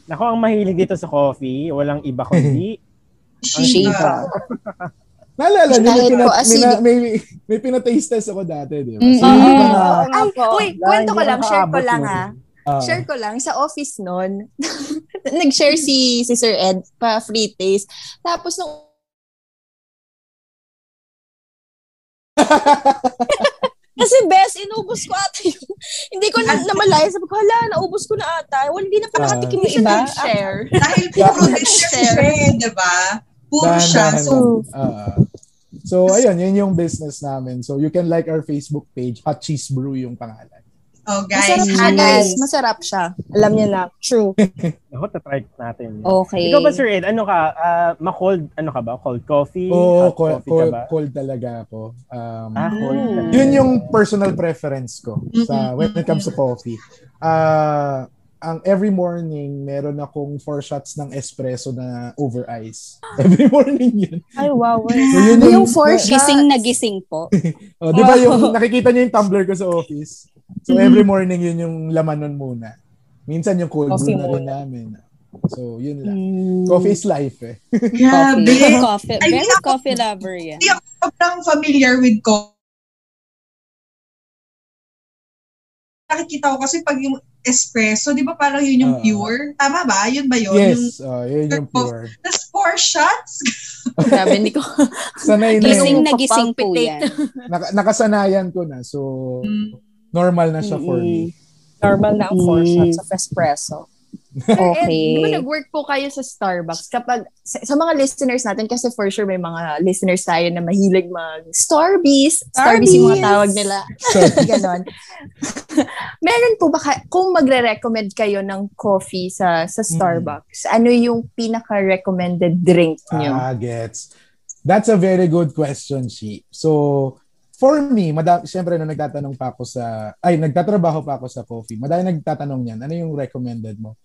Nako, ang mahilig dito sa coffee, walang iba kundi <laughs> ang Shiva. Naalala niyo, may, pina, acidic. may, may, may pinataste test ako dati, di ba? Mm, So, mm, mga, Ay, wait, kwento ko lang, share ko lang ha. ah. ah, Share ko lang, sa office noon, <laughs> nag-share si, si Sir Ed pa free taste. Tapos nung <laughs> Kasi best, inubos ko ata yung... <laughs> hindi ko na namalaya. Sabi ko, hala, naubos ko na ata. Well, hindi na pa Ah. nakatikim yung iba. nag-share. <laughs> Dahil <laughs> puro din Share. di ba? Puro siya. So. Ah. so, ayun, yun yung business namin. So, you can like our Facebook page, Hot Cheese Brew yung pangalan. Oh guys, Masarap siya, guys. Masarap siya. Alam niya na. True. <laughs> Ako, tatry natin. Okay. Ikaw ba, Sir Ed, ano ka? ah, ma-cold, ano ka ba? Cold coffee? Oo, Hot cold, coffee ka cold, ba? cold talaga ako. Um, Ah, cold. Mm. talaga. yun yung personal preference ko sa when it comes to coffee. Ah, ang every morning, meron akong four shots ng espresso na over ice. <gasps> Every morning yun. Ay, wow. So, yun Yung four shots. Gising na gising po. <laughs> Oh, di ba yung nakikita niyo yung tumbler ko sa office? So every morning yun yung laman nun muna. Minsan yung cold Coffee brew na rin namin. So yun lang. Mm, Coffee is life eh. <laughs> Grabe. Coffee. coffee. Very ako- coffee lover yan. Hindi ako sobrang familiar with coffee. Nakikita ko kasi pag yung espresso, di ba parang yun yung Ah. pure? Tama ba? Yun ba yun? Yung, Yes, oh, yun yung pure. tas four shots? <laughs> Grabe, hindi ko. Sanay na Gising na gising po yan. Naka- nakasanayan ko na. So normal na siya for me. Normal na ang four Mm. shots of espresso. <laughs> Okay. di ba nag-work po kayo sa Starbucks? Kapag, sa, sa mga listeners natin, kasi for sure may mga listeners tayo na mahilig mag Starbies. Starbies yung mga tawag nila. <laughs> Ganon. <laughs> meron po ba, ka- kung magre-recommend kayo ng coffee sa sa Starbucks, ano yung pinaka-recommended drink nyo? Ah, gets. That's a very good question, Shi. So, for me, madami, siyempre na nagtatanong pa ako sa, ay, nagtatrabaho pa ako sa coffee. Madami nagtatanong niyan, ano yung recommended mo?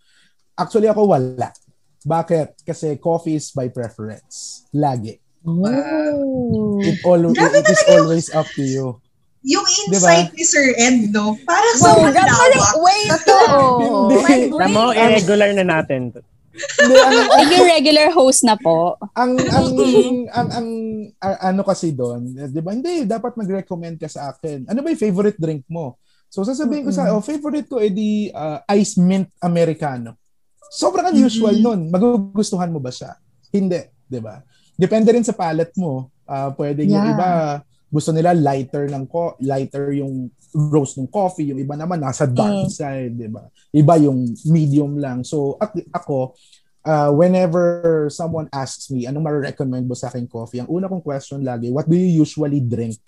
Actually, ako wala. Bakit? Kasi coffee is by preference. Lagi. Oh. It, always, it is always up to you. Yung insight ni Sir Ed, no? Parang sa Wow, grabe lawak. Wait, Totoo. <laughs> Hindi. Tamo, irregular na natin. Hindi, ang, <laughs> Naging regular host na po. ang, ang, ang, ang, a- ano kasi doon, eh, di ba? Hindi, dapat mag-recommend ka sa akin. Ano ba yung favorite drink mo? So, sasabihin ko sa, oh, favorite ko, edi uh, ice mint americano. Sobrang unusual nun. Magugustuhan mo ba siya? Hindi, di ba? Depende rin sa palate mo. Uh, pwedeng yung Yeah. iba, gusto nila lighter ng ko lighter yung roast ng coffee, yung iba naman nasa dark Mm. side, 'di ba? Iba yung medium lang. So at, ako uh, whenever someone asks me anong ma-recommend mo sa akin coffee, ang una kong question lagi, what do you usually drink?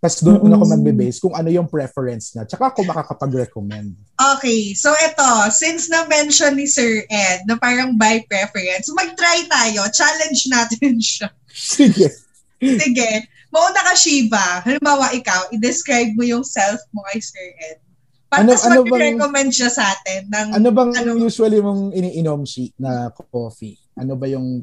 Tapos doon ako Mm. magbe-base kung ano yung preference niya. Tsaka ako makakapag-recommend. Okay, so ito, since na-mention ni Sir Ed na parang by preference, mag-try tayo. Challenge natin <laughs> siya. Sige. Sige. Mauna ka, Shiva. Halimbawa, ikaw, i-describe mo yung self mo kay Sir Ed. Ano- Tapos ano bang- mag-recommend siya sa atin ng Ano bang Ano? usually mong iniinom si na coffee? Ano ba yung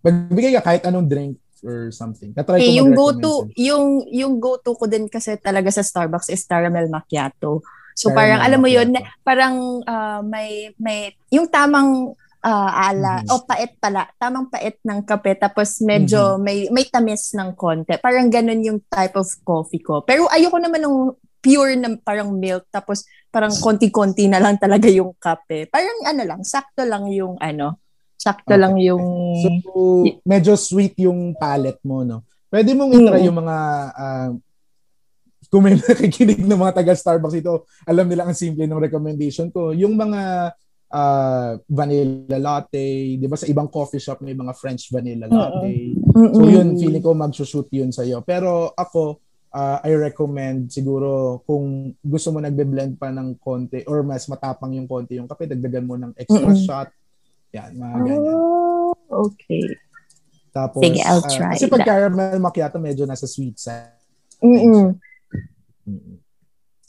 magbigay ka kahit anong drink or something. Katry Eh, ko yung go-to, yung, yung go-to ko din kasi talaga sa Starbucks is caramel macchiato. So Caramel parang, alam mo yun, parang ah, may, may, yung tamang ah, ala, Mhm. o pait pala, tamang pait ng kape, tapos medyo may, may tamis ng konti. Parang ganun yung type of coffee ko. Pero ayoko naman ng pure na parang milk, tapos parang konti-konti na lang talaga yung kape. Parang ano lang, sakto lang yung ano, sakto Okay. lang yung... So, medyo sweet yung palette mo, no? Pwede mong itry yung mga ah, kung may <laughs> nakikinig ng mga taga Starbucks ito, alam nila ang simple ng recommendation ko. Yung mga ah, vanilla latte, 'di ba sa ibang coffee shop may mga French vanilla latte. So Mm-mm. yun, feeling ko magsushoot yun sa'yo. Pero ako, uh, I recommend siguro kung gusto mo nagbe-blend pa ng konti or mas matapang yung konti yung kape, dagdagan mo ng extra Mm-mm. shot. Yan, mga ganyan. Oh, okay. Tapos, Sige, I'll try kasi pag that. caramel macchiato, medyo nasa sweet side. Mm-mm. Mm-mm.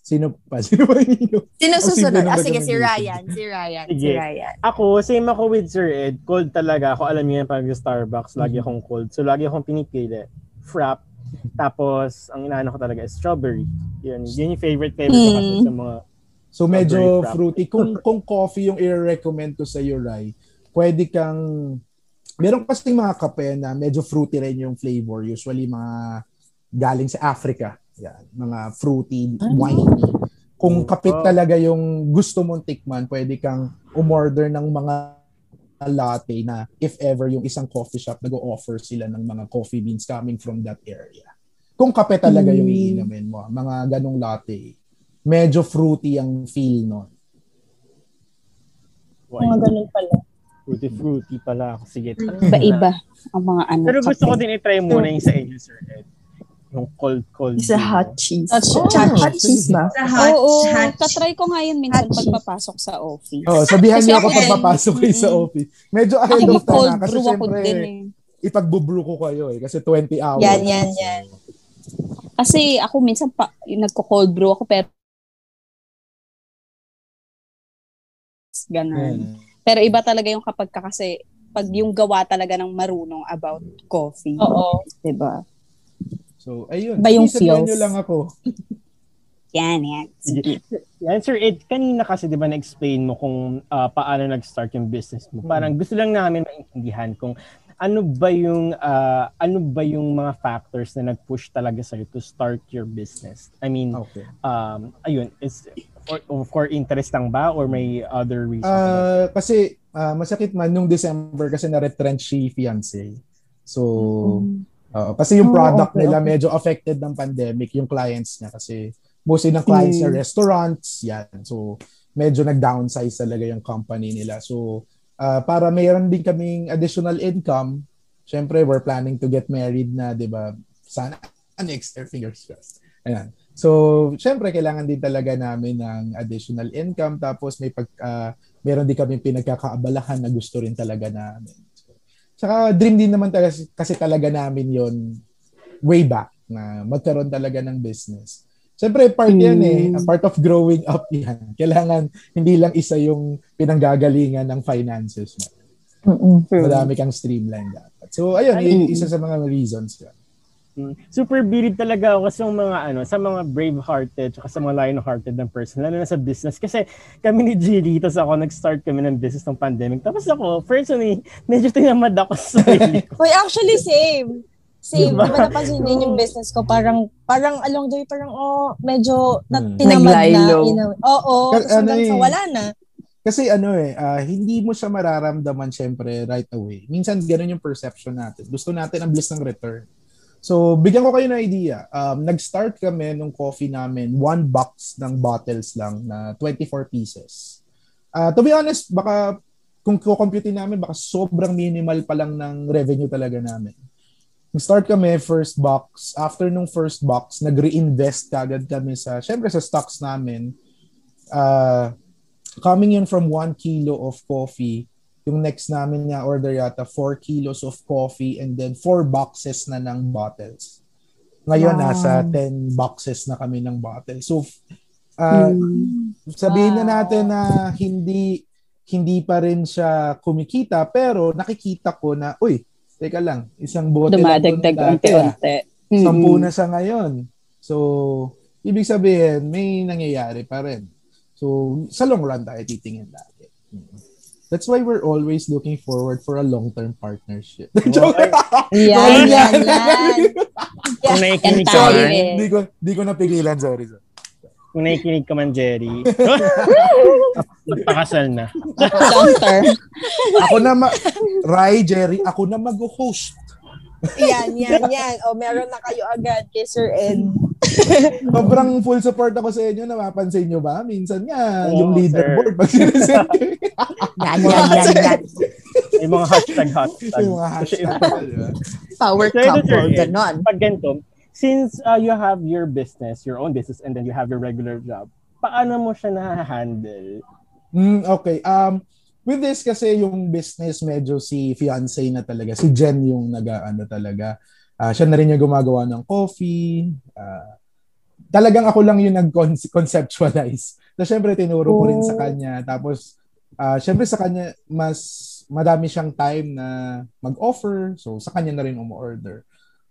Sino pa? <laughs> Sino pa yung Sino susunod? Ah, sige, si. Ryan. Si Ryan. Si Sige. Ryan. Ako, same ako with Sir Ed. Cold talaga ako. Alam niyo yan pag sa Starbucks, lagi Mhm. akong cold. So, lagi akong pinipili. Frap. Tapos, ang inaano ko talaga is strawberry. Yun, yun yung favorite favorite ko kasi Mm. sa mga So medyo frap. fruity. Kung <laughs> kung coffee yung i-recommend ko sa iyo, Rai, pwede kang meron kasi mga kape na medyo fruity rin yung flavor. Usually mga galing sa Africa. Yan, mga fruity, winey. Kung kape Oh. talaga yung gusto mong tikman, pwede kang umorder ng mga latte na if ever yung isang coffee shop nag-offer sila ng mga coffee beans coming from that area. Kung kape talaga yung iinumin mo, mga ganong latte, medyo fruity ang feel nun. Mga ganun pala. fruity fruity pala. Sige. Iba-iba ang mga ano. Pero gusto ko din i-try muna yung sa inyo, Sir Ed. Yung cold, cold. It's a hot cheese. Hot Oh, cheese. hot cheese ba? Sa hot, Oo, hot tatry ko nga yun minsan Hot pagpapasok sa office. Oh, sabihan niyo ako ako pag din. papasok kayo sa Mm. office. Medyo ahead Ako of time na kasi brew ako syempre din eh. ipagbubrew ko kayo eh kasi 20 hours. Yan, yan, yan. Kasi ako minsan pa, yung nagko-cold brew ako pero ganun. Mm. Pero iba talaga yung kapag ka kasi pag yung gawa talaga ng marunong about coffee. Oo. 'Di ba? So, ayun. Ba yung feels? niyo lang ako. <laughs> Yan, yan. Sige. Yan, Sir Ed, kanina kasi di ba na-explain mo kung ah, paano nag-start yung business mo. Parang gusto lang namin maintindihan kung ano ba yung ah, ano ba yung mga factors na nag-push talaga sa'yo to start your business. I mean, Okay. um, ayun, is for, for interest lang ba or may other reason? Ah, kasi ah, masakit man nung December kasi na-retrench si fiancé. So, oo. kasi yung Oh, product okay, nila okay. medyo affected ng pandemic, yung clients niya kasi mostly ng clients niya restaurants, yan. So, medyo nag-downsize talaga yung company nila. So, ah, para mayroon din kaming additional income, syempre we're planning to get married na, 'di ba? Sana next year, fingers crossed. Ayan. So, syempre, kailangan din talaga namin ng additional income. Tapos, may pag, uh, meron din kami pinagkakaabalahan na gusto rin talaga namin. Tsaka, dream din naman talaga, kasi talaga namin yon way back na magkaroon talaga ng business. Siyempre, part mm. yan eh. A part of growing up yan. <laughs> Kailangan hindi lang isa yung pinanggagalingan ng finances mo. Mm-mm. Madami kang streamline dapat. So, ayun, Ay, isa sa mga reasons yan. Mm. Super bilib talaga ako sa mga ano, sa mga brave-hearted at sa mga lion-hearted ng person lalo na sa business kasi kami ni Gilly tapos ako nag-start kami ng business ng pandemic. Tapos ako, personally, medyo tinamad ako sa sarili ko. Wait, actually same. Same. Diba? diba napansin din yung business ko, parang, parang along the way, parang, oh, medyo na, hmm. tinamad na. Oo, oh, oh, ano eh, wala na. Kasi ano eh, uh, hindi mo siya mararamdaman syempre right away. Minsan ganun yung perception natin. Gusto natin ang bliss ng return. So, bigyan ko kayo ng idea. Um, nag-start kami nung coffee namin, one box ng bottles lang na 24 pieces. Uh, to be honest, baka kung kukomputin namin, baka sobrang minimal pa lang ng revenue talaga namin. Nag-start kami, first box. After nung first box, nag-reinvest kagad kami sa, syempre sa stocks namin. Uh, coming in from 1 kilo of coffee, yung next namin na order yata 4 kilos of coffee and then 4 boxes na ng bottles. Ngayon wow. nasa 10 boxes na kami ng bottles. So uh, mm. sabihin wow. na natin na hindi hindi pa rin siya kumikita pero nakikita ko na uy, teka lang, isang bote Dumadagdag unti-unti. Mm-hmm. Sampu na sa ngayon. So, ibig sabihin, may nangyayari pa rin. So, sa long run tayo titingin natin. That's why we're always looking forward for a long-term partnership. Okay. yan, yan, yan. Kung nakikinig ka man. Hindi ko, di ko napigilan, sorry. sorry. Kung nakikinig ka man, Jerry. <laughs> Magpakasal na. Long term. ako na, ma- Rai, Jerry, ako na mag-host. yan, yan, yan. O, meron na kayo agad kay Sir Ed. <laughs> Sobrang full support ako sa inyo. Napapansin nyo ba? Minsan nga, oh, yung leaderboard. Pag sinesend <laughs> yan, yan, yan, yan. Yung mga hashtag, hashtag. Yung <laughs> mga hashtag. Power so, couple, ganon. Pag ganito, since uh, you have your business, your own business, and then you have your regular job, paano mo siya na-handle? Mm, okay. Um, with this kasi yung business medyo si fiance na talaga. Si Jen yung nag-ano talaga Uh, siya na rin yung gumagawa ng coffee. Uh, talagang ako lang yung nag-conceptualize. So, syempre, tinuro ko rin sa oh. kanya. Tapos, uh, syempre sa kanya, mas madami siyang time na mag-offer. So, sa kanya na rin umu-order.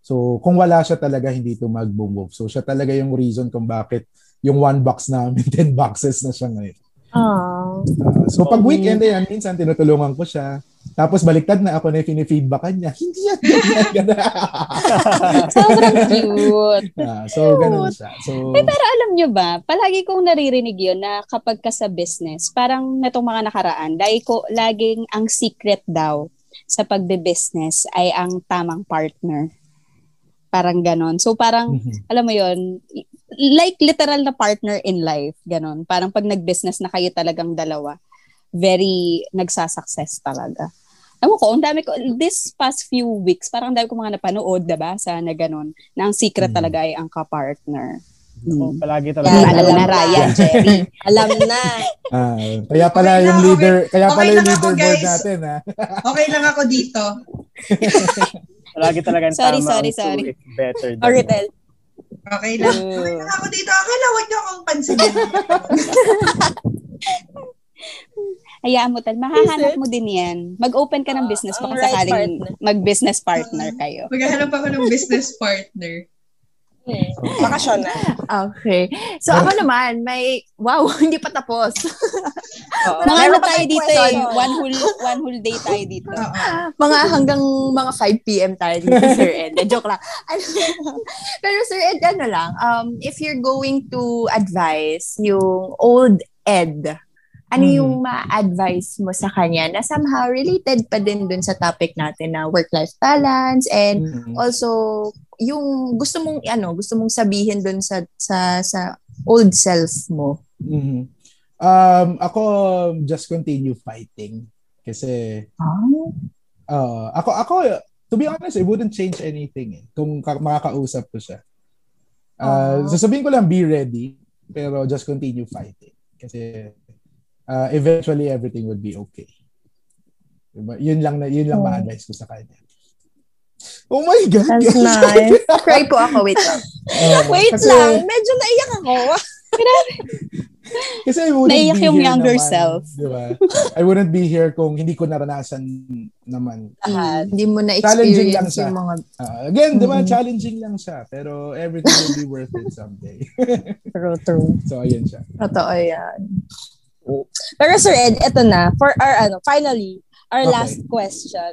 So, kung wala siya talaga, hindi ito mag-move. So, siya talaga yung reason kung bakit yung one box namin, <laughs> 10 boxes na siya ngayon. Uh, so, pag weekend, yan, minsan tinutulungan ko siya. Tapos baliktad na ako na yung feedbackan niya. Hindi yan ganyan. <laughs> Sobrang cute. <laughs> Ah, so, ganun siya. So, eh, pero alam nyo ba, palagi kong naririnig yun na kapag ka sa business, parang netong mga nakaraan, dahil ko laging ang secret daw sa pagbe-business ay ang tamang partner. Parang ganon. So parang, mm-hmm. alam mo yon like literal na partner in life. Ganon. Parang pag nag-business na kayo talagang dalawa, very nagsasucess talaga. Ewan ko, ang dami ko, this past few weeks, parang ang dami ko mga napanood, diba, sa na ganun, na ang secret mm. talaga ay ang ka-partner. Mm. palagi talaga. Yan, alam na, <laughs> Ryan, Jerry. alam na. Ah, kaya pala okay yung leader, okay. kaya pala okay yung leaderboard natin, ha? okay lang ako dito. <laughs> palagi talaga sorry, tama sorry, sorry. better than Okay, tell. Okay lang. Okay lang ako dito. Okay lang, huwag niyo akong pansinin. <laughs> Hayaan mo tal, mahahanap mo din yan. Mag-open ka ng business baka right sakaling partner. mag-business partner kayo. Maghahanap ako ng business partner. Hmm. Bakasyon na. Okay. So ako naman, may, wow, <laughs> hindi pa tapos. mga ano tayo dito eh, one whole, one whole day tayo dito. mga hanggang mga 5 p.m. tayo dito, <laughs> Sir Ed. Joke lang. <laughs> Pero Sir Ed, ano lang, um, if you're going to advise yung old Ed, ano mm. yung ma-advise mo sa kanya na somehow related pa din dun sa topic natin na work-life balance and mm. also yung gusto mong ano, gusto mong sabihin dun sa sa sa old self mo. Mm-hmm. Um ako just continue fighting kasi oh. uh, ako ako to be honest, it wouldn't change anything eh, kung makakausap ko siya. Uh, sasabihin ko lang, be ready, pero just continue fighting. Kasi uh, eventually everything will be okay. Diba? Yun lang na yun lang oh. ma-advise ko sa kanya. Oh my God! That's nice. <laughs> Cry po ako. Wait lang. Uh, wait kasi, lang. Medyo naiyak ako. <laughs> kasi I wouldn't Naiyak be yung here younger naman, self. Diba? I wouldn't be here kung hindi ko naranasan naman. Lahat. Hindi mo na-experience lang siya. yung mga... Uh, again, mm-hmm. diba, challenging lang siya. Pero everything will be worth it someday. <laughs> true, true. So, ayun siya. Totoo yan. Pero Sir Ed, eto na. For our, ano, finally, our okay. last question.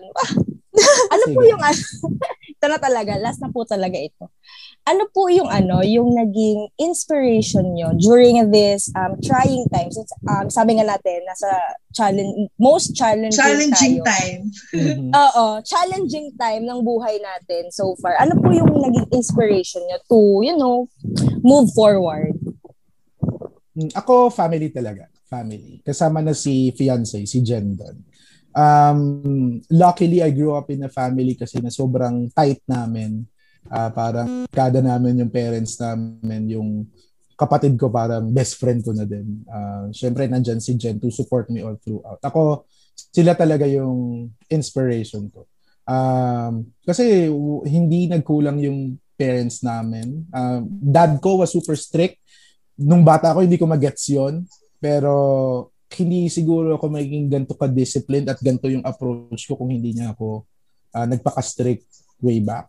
<laughs> ano po yung, ano, <laughs> ito na talaga, last na po talaga ito ano po yung ano, yung naging inspiration nyo during this um, trying times? It's, um, sabi nga natin, nasa challenge, most challenging, challenging tayo. time. Mm-hmm. <laughs> Oo, challenging time ng buhay natin so far. Ano po yung naging inspiration nyo to, you know, move forward? Hmm, ako, family talaga. Family. Kasama na si fiance, si Jen doon. Um, luckily, I grew up in a family kasi na sobrang tight namin uh, parang kada namin yung parents namin, yung kapatid ko parang best friend ko na din. Uh, Siyempre, nandyan si Jen to support me all throughout. Ako, sila talaga yung inspiration ko. Um, kasi hindi nagkulang yung parents namin. Uh, dad ko was super strict. Nung bata ako, hindi ko magets yon Pero hindi siguro ako magiging ganito ka-disciplined at ganito yung approach ko kung hindi niya ako uh, nagpaka-strict way back.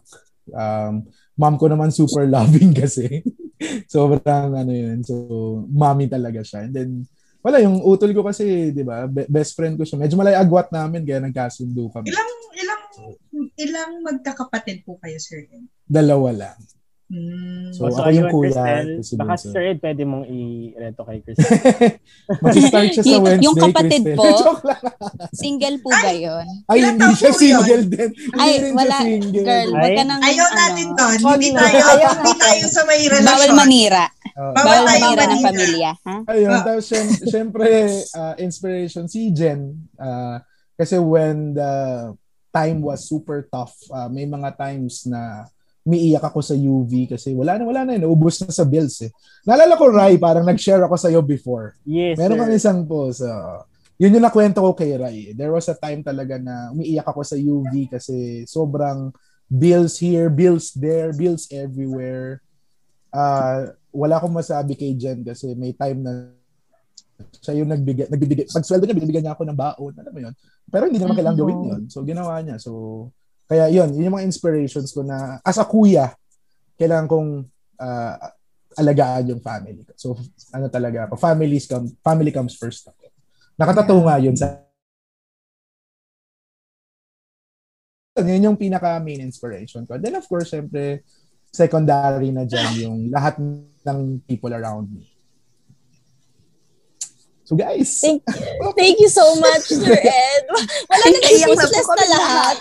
Um, mom ko naman super <laughs> loving kasi. <laughs> Sobrang ano yun. So, mommy talaga siya. And then, wala, yung utol ko kasi, di ba, be- best friend ko siya. Medyo malay agwat namin, kaya nagkasundo kami. Ilang, ilang, ilang magkakapatid po kayo, sir? Dalawa lang. Hmm. So, so ako yung kuya. Si baka Sir Ed, pwede mong i-reto kay <laughs> Crystal. Mag-start siya sa Wednesday, Yung kapatid Crystal. po, <laughs> single po ba yun? Ay, hindi siya single din. Ay, wala. Girl, wag ka nang... Ayaw ano, natin doon. Hindi tayo, hindi tayo sa may relasyon. Bawal manira. Uh, bawal bawal manira ng pamilya. Ha? Ayun, uh. tapos syempre, uh, inspiration si Jen. Uh, kasi when the time was super tough, uh, may mga times na umiiyak ako sa UV kasi wala na, wala na, naubos na sa bills eh. Naalala ko, Rai, parang nag-share ako sa iyo before. Yes, Meron kang isang post. Uh, yun yung nakwento ko kay Rai. There was a time talaga na umiiyak ako sa UV kasi sobrang bills here, bills there, bills everywhere. Uh, wala akong masabi kay Jen kasi may time na siya yung nagbigay, nagbibigay, pag sweldo niya, binibigyan niya ako ng baon. Alam mo yun? Pero hindi naman kailangan gawin yun. So, ginawa niya. So, kaya yun, yun yung mga inspirations ko na as a kuya, kailangan kong uh, alagaan yung family. So, ano talaga ako, families come, family comes first. Nakatato nga yun sa yun yung pinaka main inspiration ko. Then of course, syempre, secondary na dyan yung lahat ng people around me. So guys. Thank, thank you so much, Sir Ed. Wala na speechless na lahat.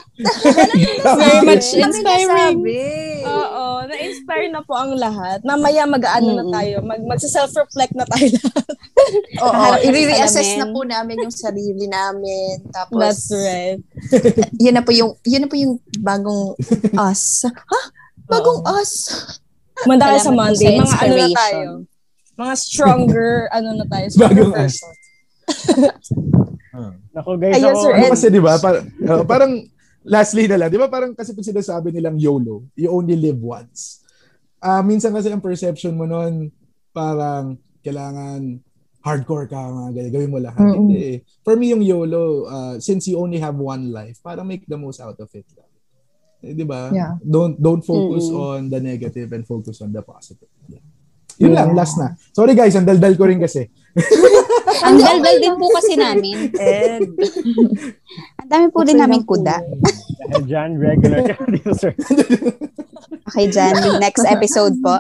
Very much inspiring. Oo, na-inspire na po ang lahat. Mamaya mag-ano na tayo, mag magsa-self-reflect na tayo lahat. Oo, i-reassess na po namin yung sarili namin. Tapos That's right. <laughs> yun na po yung yun na po yung bagong us. Ha? Bagong us. Manda sa Monday, mga ano na tayo mga stronger, <laughs> ano na tayo, stronger Bagong person. Nako guys, Ayun, ako, Sir Ano kasi 'di ba? Par- uh, parang lastly na lang, 'di ba parang kasi pag sinasabi nilang YOLO, you only live once. Ah, uh, minsan kasi ang perception mo noon parang kailangan hardcore ka, mga ganyan, gawin mo lahat. Mm-hmm. Hindi. eh. For me, yung YOLO, uh, since you only have one life, parang make the most out of it. Eh, di ba? Yeah. Don't don't focus Mm-mm. on the negative and focus on the positive. Yeah. Yun lang, last na. Sorry guys, ang daldal ko rin kasi. <laughs> Ang daldal din po kasi namin. Ed. <laughs> Ang dami po din namin kuda. dahil dyan, regular ka <laughs> dito, sir. Okay, Jan. Next episode po.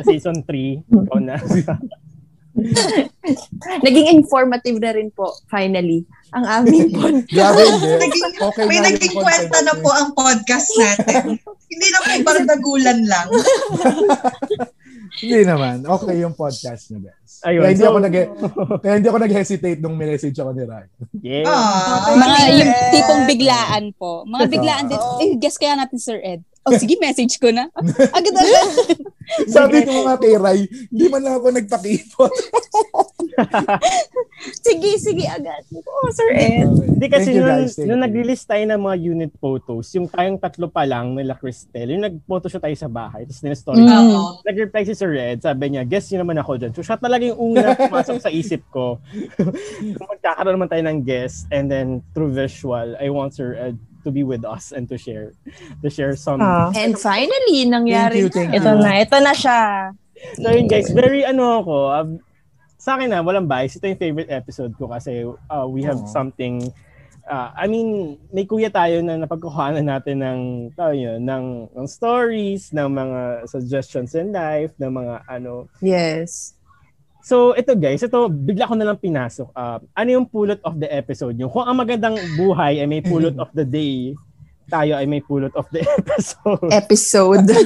Sa season 3, ikaw na. Naging informative na rin po, finally, ang aming podcast. Grabe. Naging, Okay may naging kwenta na po ang podcast natin. Hindi na po bardagulan lang. Hindi naman. Okay yung podcast niyo, guys. Ayun, kaya hindi so- ako nag kaya hindi ako nag-hesitate nung message ako ni Ryan. Yeah. Ah, Mga yung tipong biglaan po. Mga biglaan <laughs> din. Eh, guess kaya natin, Sir Ed. Oh, sige, message ko na. <laughs> Agad-agad. <laughs> Sabi ko nga kay Ray, hindi man lang ako nagpakipot. <laughs> sige, sige, agad. Oh, Sir Ed. Hindi kasi you, nung, guys. Nung nag-release tayo ng mga unit photos, yung tayong tatlo pa lang nila Cristel, yung nag-photoshoot tayo sa bahay, tapos nila-story. Mm. Oo. Nag-reply si Sir Red, sabi niya, guess yun naman ako dyan. So siya talaga yung una pumasok sa isip ko. Magkakaroon naman tayo ng guest, and then through visual, I want Sir Ed to be with us and to share to share some Ah. And finally, nangyari Thank you, thank na. Ito na, ito na siya. So yun guys, very ano ako, um, sa akin na, walang bias. Ito yung favorite episode ko kasi uh, we have Aw. something, uh, I mean, may kuya tayo na napagkuhanan natin ng, tawag yun, ng, ng stories, ng mga suggestions in life, ng mga ano. Yes. So ito guys, ito bigla ko na lang pinasok. Uh, ano yung pulot of the episode nyo? Kung ang magandang buhay ay may pulot of the day, tayo ay may pulot of the <laughs> episode. Episode. <laughs>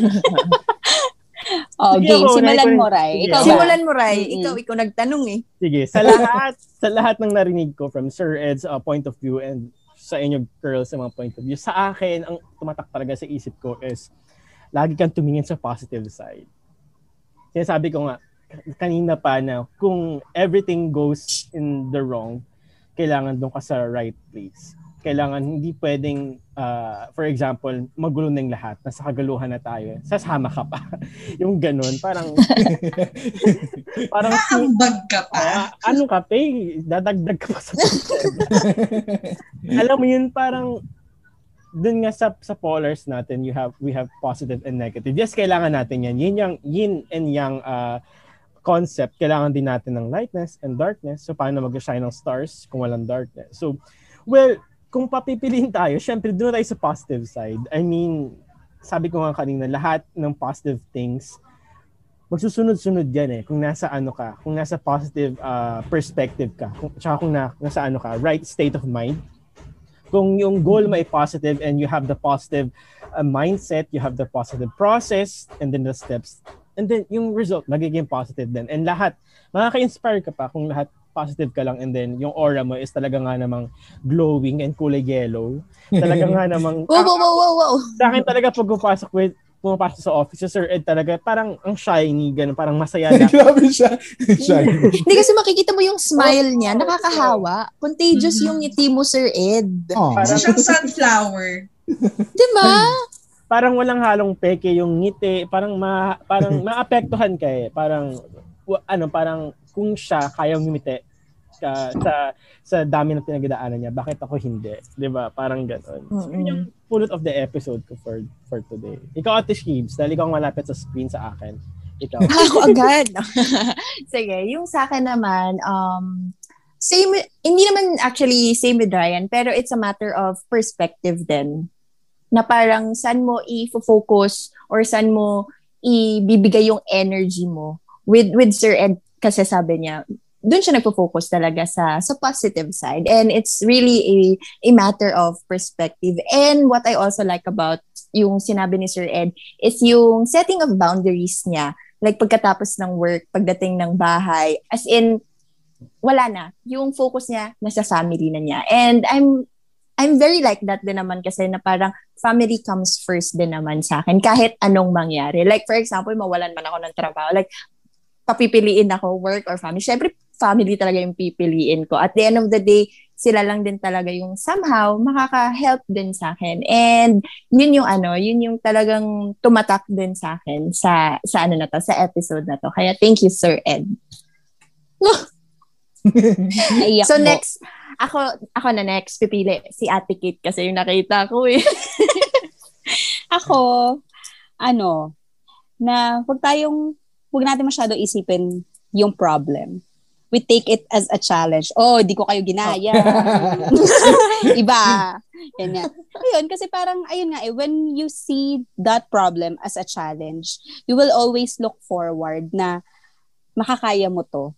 Oh, Sige game. ako, Simulan mo, Ray. Ikaw ba? Simulan mo, Ray. Mm-mm. Ikaw, ikaw nagtanong eh. Sige, sa lahat <laughs> sa lahat ng narinig ko from Sir Ed's uh, point of view and sa inyo girls sa mga point of view, sa akin ang tumatak talaga sa isip ko is lagi kang tumingin sa positive side. Sinasabi ko nga kanina pa na kung everything goes in the wrong, kailangan doon ka sa right place. Kailangan hindi pwedeng, uh, for example, magulo na yung lahat, nasa kagaluhan na tayo, sasama ka pa. <laughs> yung ganun, parang, <laughs> parang, Naambag ka pa. Ah, ano ka, pe? Dadagdag ka pa sa <laughs> Alam mo yun, parang dun nga sa sa polars natin, you have we have positive and negative. Yes, kailangan natin yan. Yin yang yin and yang uh, concept. Kailangan din natin ng lightness and darkness. So paano mag-shine ng stars kung walang darkness? So well, kung papipiliin tayo, syempre doon tayo sa positive side. I mean, sabi ko nga kanina, lahat ng positive things magsusunod-sunod yan eh kung nasa ano ka, kung nasa positive uh, perspective ka, kung, tsaka kung na, nasa ano ka, right state of mind. Kung yung goal mo ay positive and you have the positive uh, mindset, you have the positive process, and then the steps, and then yung result magiging positive din. And lahat, makaka-inspire ka pa kung lahat positive ka lang and then yung aura mo is talaga nga namang glowing and kulay yellow. Talaga nga namang <laughs> Wow, wow, wow, wow, wow. sa akin talaga pag pumapasok with pumapasok sa office, si Sir Ed talaga parang ang shiny, ganun, parang masaya na. <laughs> Grabe siya. <laughs> Shiny. Hindi kasi makikita mo yung smile niya, nakakahawa. Contagious yung ngiti mo, Sir Ed. Oh. Isa siyang sunflower. Diba? Parang walang halong peke yung ngiti, parang ma, parang <laughs> maapektuhan ka eh. Parang ano, parang kung siya kayang ngumiti ka, sa sa dami ng pinagdaanan niya, bakit ako hindi? 'Di ba? Parang ganoon. So, yun yung pulot of the episode ko for for today. Ikaw Ate Shibs, dahil ikaw ang malapit sa screen sa akin. Ikaw. <laughs> Ako agad. <laughs> Sige, yung sa akin naman, um, same, hindi naman actually same with Ryan, pero it's a matter of perspective din. Na parang saan mo i-focus or saan mo ibibigay yung energy mo. With, with Sir Ed, kasi sabi niya, doon siya nagpo-focus talaga sa sa positive side. And it's really a a matter of perspective. And what I also like about yung sinabi ni Sir Ed is yung setting of boundaries niya. Like pagkatapos ng work pagdating ng bahay as in wala na. Yung focus niya nasa family na niya. And I'm I'm very like that din naman kasi na parang family comes first din naman sa akin kahit anong mangyari like for example mawalan man ako ng trabaho like papipiliin ako work or family syempre family talaga yung pipiliin ko. At the end of the day, sila lang din talaga yung somehow makaka-help din sa akin. And yun yung ano, yun yung talagang tumatak din sa akin sa sa ano na to, sa episode na to. Kaya thank you Sir Ed. So mo. next, ako ako na next pipili si Ate Kate kasi yung nakita ko eh. <laughs> Ako, ano, na wag tayong, wag natin masyado isipin yung problem. We take it as a challenge. Oh, di ko kayo ginaya. <laughs> Iba. Ganyan. Ayun, kasi parang, ayun nga eh, when you see that problem as a challenge, you will always look forward na makakaya mo to.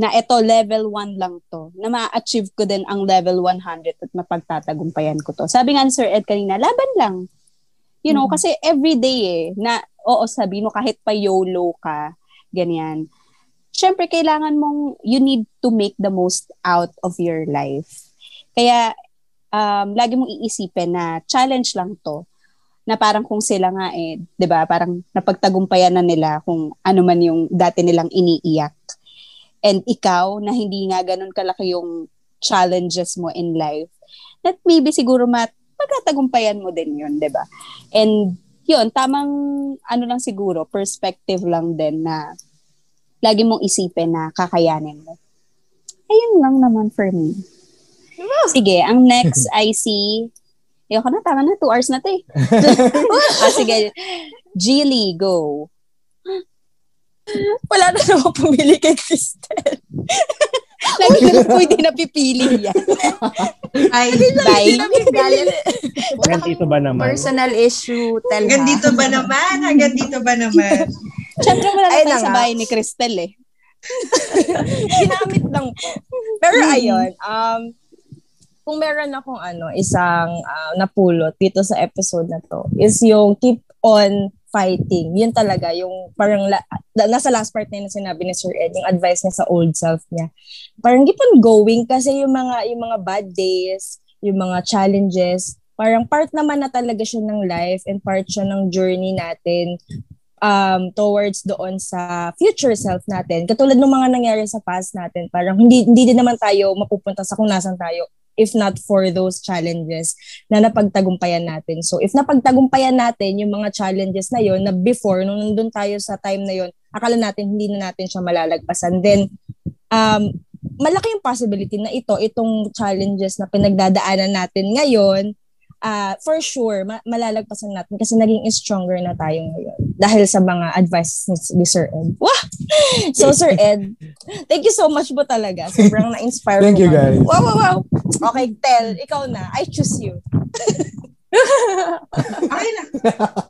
Na ito, level 1 lang to. Na ma-achieve ko din ang level 100 at mapagtatagumpayan ko to. Sabi nga ni Sir Ed kanina, laban lang. You know, kasi every day eh, na, oo, sabi mo, kahit pa YOLO ka, ganyan. Siyempre, kailangan mong, you need to make the most out of your life. Kaya, um, lagi mong iisipin na challenge lang to. na parang kung sila nga eh, 'di ba, parang napagtagumpayan na nila kung ano man yung dati nilang iniiyak. And ikaw na hindi nga ganun kalaki yung challenges mo in life, that maybe siguro mat magtatagumpayan mo din 'yun, 'di ba? And yun, tamang ano lang siguro, perspective lang din na lagi mong isipin na kakayanin mo. Ayun lang naman for me. Sige, ang next I see Ayoko na, tama na. Two hours na to eh. <laughs> ah, sige. Jilly, go. Wala na naman pumili kay Crystal. Lagi na po hindi napipili yan. Ay, Bye. <laughs> Hanggang dito ba naman? Personal issue, tell hanggang ha. dito ba naman? Hanggang dito ba naman? <laughs> Siyempre wala na Ay, tayo sa bahay ni Crystal eh. <laughs> Ginamit lang po. Pero ayun, um, kung meron akong ano, isang ah, napulot dito sa episode na to, is yung keep on fighting. Yun talaga, yung parang la, nasa last part na yun na sinabi ni Sir Ed, yung advice niya sa old self niya. Parang keep on going kasi yung mga, yung mga bad days, yung mga challenges, parang part naman na talaga siya ng life and part siya ng journey natin um, towards doon sa future self natin. Katulad ng mga nangyari sa past natin, parang hindi, hindi din naman tayo mapupunta sa kung nasan tayo if not for those challenges na napagtagumpayan natin. So if napagtagumpayan natin yung mga challenges na yon na before, nung nandun tayo sa time na yon akala natin hindi na natin siya malalagpasan. Then, um, malaki yung possibility na ito, itong challenges na pinagdadaanan natin ngayon, ah for sure, ma- malalagpasan natin kasi naging stronger na tayo ngayon dahil sa mga advice ni, ni Sir Ed. Wah! <laughs> So, Sir Ed, thank you so much po talaga. Sobrang na-inspire Thank po you, guys. Wow, wow, wow. Okay, Tel, ikaw na. I choose you. <laughs> Okay lang.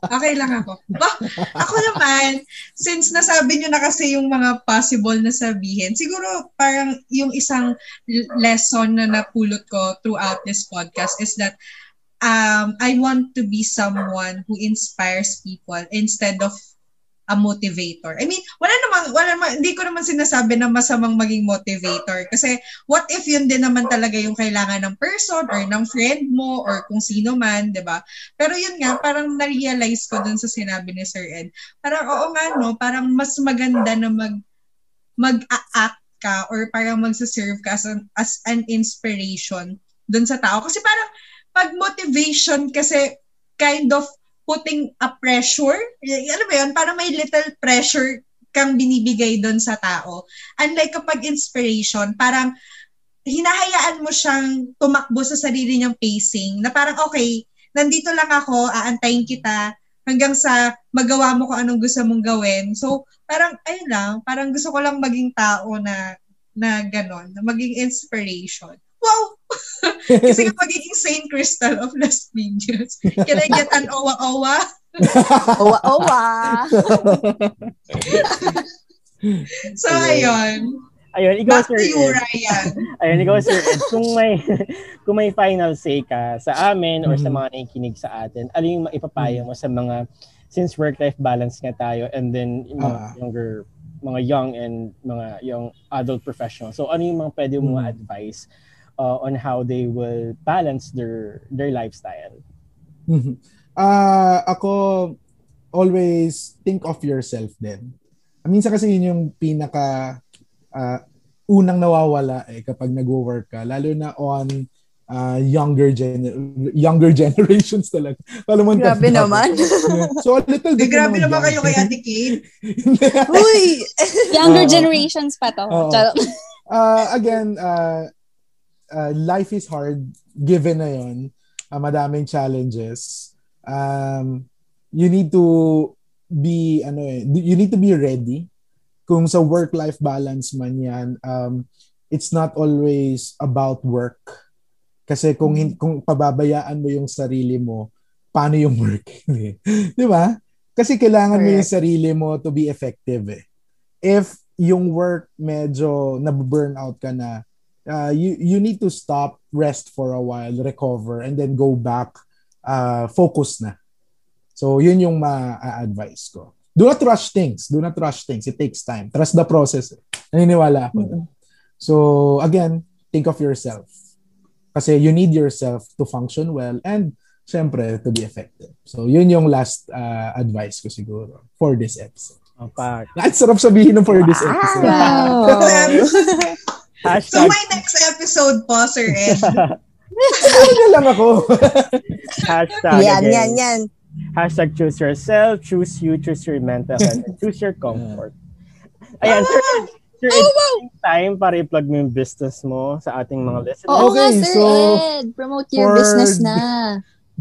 Okay lang ako. Bah, ako naman, since nasabi nyo na kasi yung mga possible na sabihin, siguro parang yung isang lesson na napulot ko throughout this podcast is that um, I want to be someone who inspires people instead of a motivator. I mean, wala namang, wala namang, hindi ko naman sinasabi na masamang maging motivator. Kasi what if yun din naman talaga yung kailangan ng person or ng friend mo or kung sino man, di ba? Pero yun nga, parang na-realize ko dun sa sinabi ni Sir Ed. Parang oo nga, no? Parang mas maganda na mag mag-act ka or parang magsaserve ka as an, as an inspiration dun sa tao. Kasi parang pag motivation kasi kind of putting a pressure, alam mo yun, parang may little pressure kang binibigay doon sa tao. Unlike kapag inspiration, parang hinahayaan mo siyang tumakbo sa sarili niyang pacing na parang okay, nandito lang ako, aantayin kita hanggang sa magawa mo kung anong gusto mong gawin. So, parang ayun lang, parang gusto ko lang maging tao na na ganon, na maging inspiration. Wow! <laughs> Kasi nga magiging Saint Crystal of Las Piñas. Can I get an owa-owa? <laughs> Owa, owa. So, ayun. Ayun, ikaw, Back Sir to you. Ryan. <laughs> Ayun, ikaw, Sir Ed. Kung may, kung may final say ka sa amin or sa Mhm. mga nakikinig sa atin, ano yung maipapayo mo sa mga, since work-life balance nga tayo, and then yung mga Ah. younger, mga young and mga young adult professionals. So, ano yung mga pwede mo Mhm. advice uh, on how they will balance their their lifestyle? Ah, ako always think of yourself din. Minsan kasi yun yung pinaka ah, unang nawawala eh kapag nagwo-work ka lalo na on ah, younger gen younger <laughs> generations talaga. Alam mo Grabe naman. so a little bit grabe yung mga naman kayo kay Ate Kate. Uy! <laughs> Younger generations pa to. Uh, again, uh, uh, life is hard given na yun. Uh, madaming challenges. Um, you need to be, ano eh, you need to be ready. Kung sa work-life balance man yan, um, it's not always about work. Kasi kung, kung pababayaan mo yung sarili mo, paano yung work? <laughs> Di ba? Kasi kailangan mo yung sarili mo to be effective eh. If yung work medyo nabu-burn out ka na, uh, you, you need to stop, rest for a while, recover, and then go back, uh, focus na. So, yun yung ma-advise ko. Do not rush things. Do not rush things. It takes time. Trust the process. Naniniwala ako. doon. So, again, think of yourself. Kasi you need yourself to function well. And, syempre, to be effective. So, yun yung last uh, advice ko siguro for this episode. Ang pak. Ang sarap sabihin ng for this episode. So <laughs> <laughs> Hashtag. So my next episode po, Sir <laughs> Ed. ano lang ako. <laughs> Hashtag. Yan, again. yan, yan. Hashtag choose yourself, choose you, choose your mental health, choose your comfort. Ayan, Sir Ed. Sir Ed, oh, time para i-plug mo yung business mo sa ating mga listeners. Oo okay, nga, Sir so Ed. Promote your business na.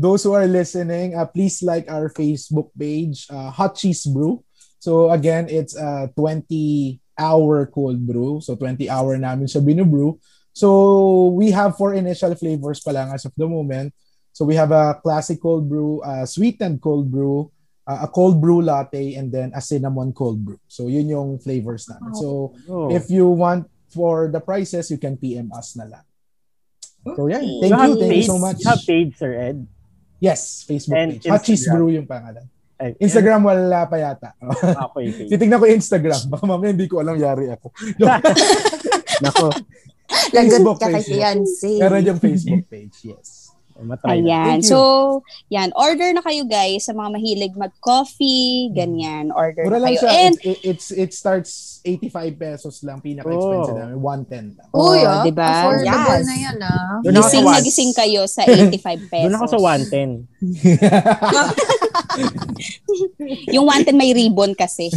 Those who are listening, uh, please like our Facebook page, uh, Hot Cheese Brew. So again, it's uh, 20 hour cold brew. So 20 hour namin siya binubrew. So we have four initial flavors pa lang as of the moment. So we have a classic cold brew, a sweetened cold brew, a cold brew latte, and then a cinnamon cold brew. So yun yung flavors namin. So oh. if you want for the prices, you can PM us na lang. So yeah, thank you, you, thank page, you so much. You have page, Sir Ed? Yes, Facebook and page. Instagram. Brew yung pangalan. Ay, Instagram wala pa yata. Okay, okay. <laughs> Titignan ko yung Instagram. Baka mamaya hindi ko alam yari ako. <laughs> Nako, Facebook Lagot ka kay page. fiancé. Meron yung Facebook page, yes. matry. Ayan. So, yan. Order na kayo guys sa mga mahilig mag-coffee, ganyan. Order Mura na kayo. siya. And, It, it's, it starts 85 pesos lang. Pinaka-expensive Oh. namin. 110 lang. Uy, Oh, ah. diba? Affordable Yes. na yan, ah. Gising sa na one- gising kayo sa <laughs> 85 pesos. Doon ako sa 110. <laughs> Yung 110 may ribbon kasi.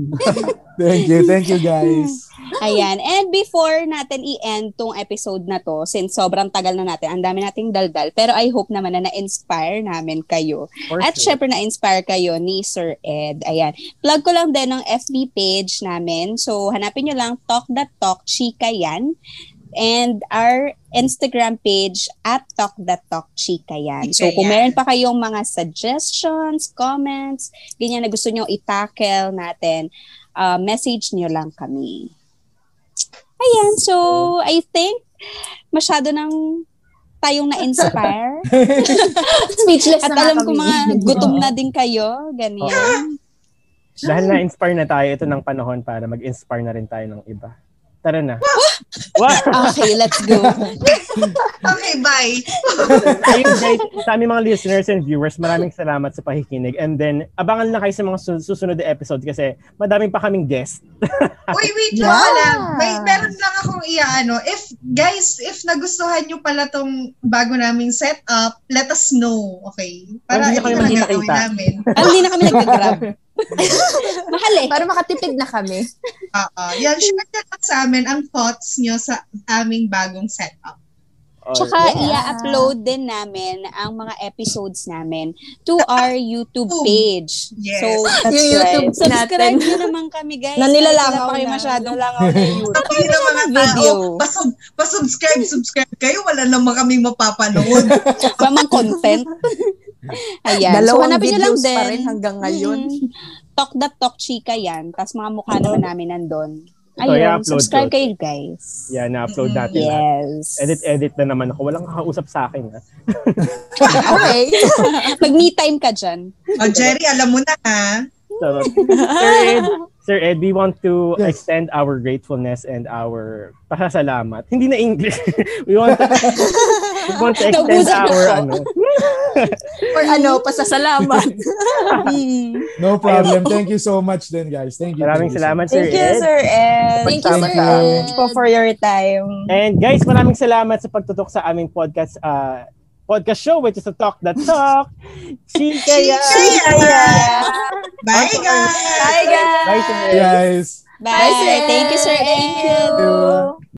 <laughs> thank you. Thank you, guys. Ayan. And before natin i-end tong episode na to, since sobrang tagal na natin, ang dami nating daldal, pero I hope naman na na-inspire namin kayo. For At sure. syempre na-inspire kayo ni Sir Ed. Ayan. Plug ko lang din ng FB page namin. So, hanapin nyo lang Talk That Talk, Chika yan. And our Instagram page at Talk That Talk Chika yan. So, kung meron pa kayong mga suggestions, comments, ganyan na gusto nyo i-tackle natin, uh, message nyo lang kami. Ayan, so I think masyado nang tayong na-inspire. <laughs> Speechless At na alam ko mga <laughs> gutom na din kayo, ganyan. Dahil na-inspire na tayo, ito ng panahon para mag-inspire na rin tayo ng iba. Tara na. <laughs> wow! Okay, let's go. <laughs> Okay, bye. Ayun guys, sa aming mga listeners and viewers, maraming salamat sa pakikinig. And then, abangan lang kayo sa mga su- susunod na episode kasi madaming pa kaming guest. <laughs> Uy, wait Yeah. lang lang. May meron lang akong iaano. If, guys, if nagustuhan nyo pala tong bago naming setup, let us know. Okay? Para Hindi na na gagawin magkita-kita. namin. Ah, hindi na kami nag-grab. Mahal eh. Para makatipid na kami. Oo. Yan, share nyo lang sa amin ang thoughts nyo sa aming bagong setup. Tsaka Yeah. i-upload din namin ang mga episodes namin to our YouTube page. Yes. So, That's Yung right. YouTube subscribe natin. nyo naman kami guys. Na nilalangaw na. masyadong Nilalangaw na YouTube. Sabi ng mga Video. tao, pasub, pasubscribe, subscribe kayo, wala naman kaming mapapanood. <laughs> Pamang content. <laughs> Ayan. so, Dalawang hanapin nyo lang din. pa rin hanggang ngayon. Mm. Talk that talk chika yan. Tapos mga mukha naman namin nandun. Ayun, i-upload subscribe ko. kayo guys. Yeah, na-upload natin. Yes. Edit-edit na naman ako. Walang kakausap sa akin. Ha? <laughs> Okay. <laughs> Pag me time ka dyan. o, Jerry, alam mo na ha. So, Sir Ed, Sir Ed, we want to Yes. extend our gratefulness and our pasasalamat. Hindi na English. <laughs> we want to, we want to <laughs> extend our ano. <laughs> Or ano, pasasalamat. No problem. Thank you so much then, guys. Thank you. Maraming thank you salamat, much. Sir Thank you. Sir Ed. Thank you, Sir. Ed. po for your time. And guys, maraming salamat sa pagtutok sa aming podcast uh, podcast show which is the Talk That Talk. Chika yan! Chika Bye, guys! Bye, guys. Bye, Sir. Guys. Bye. Sir Ed. Thank you, Sir Ed. Thank you.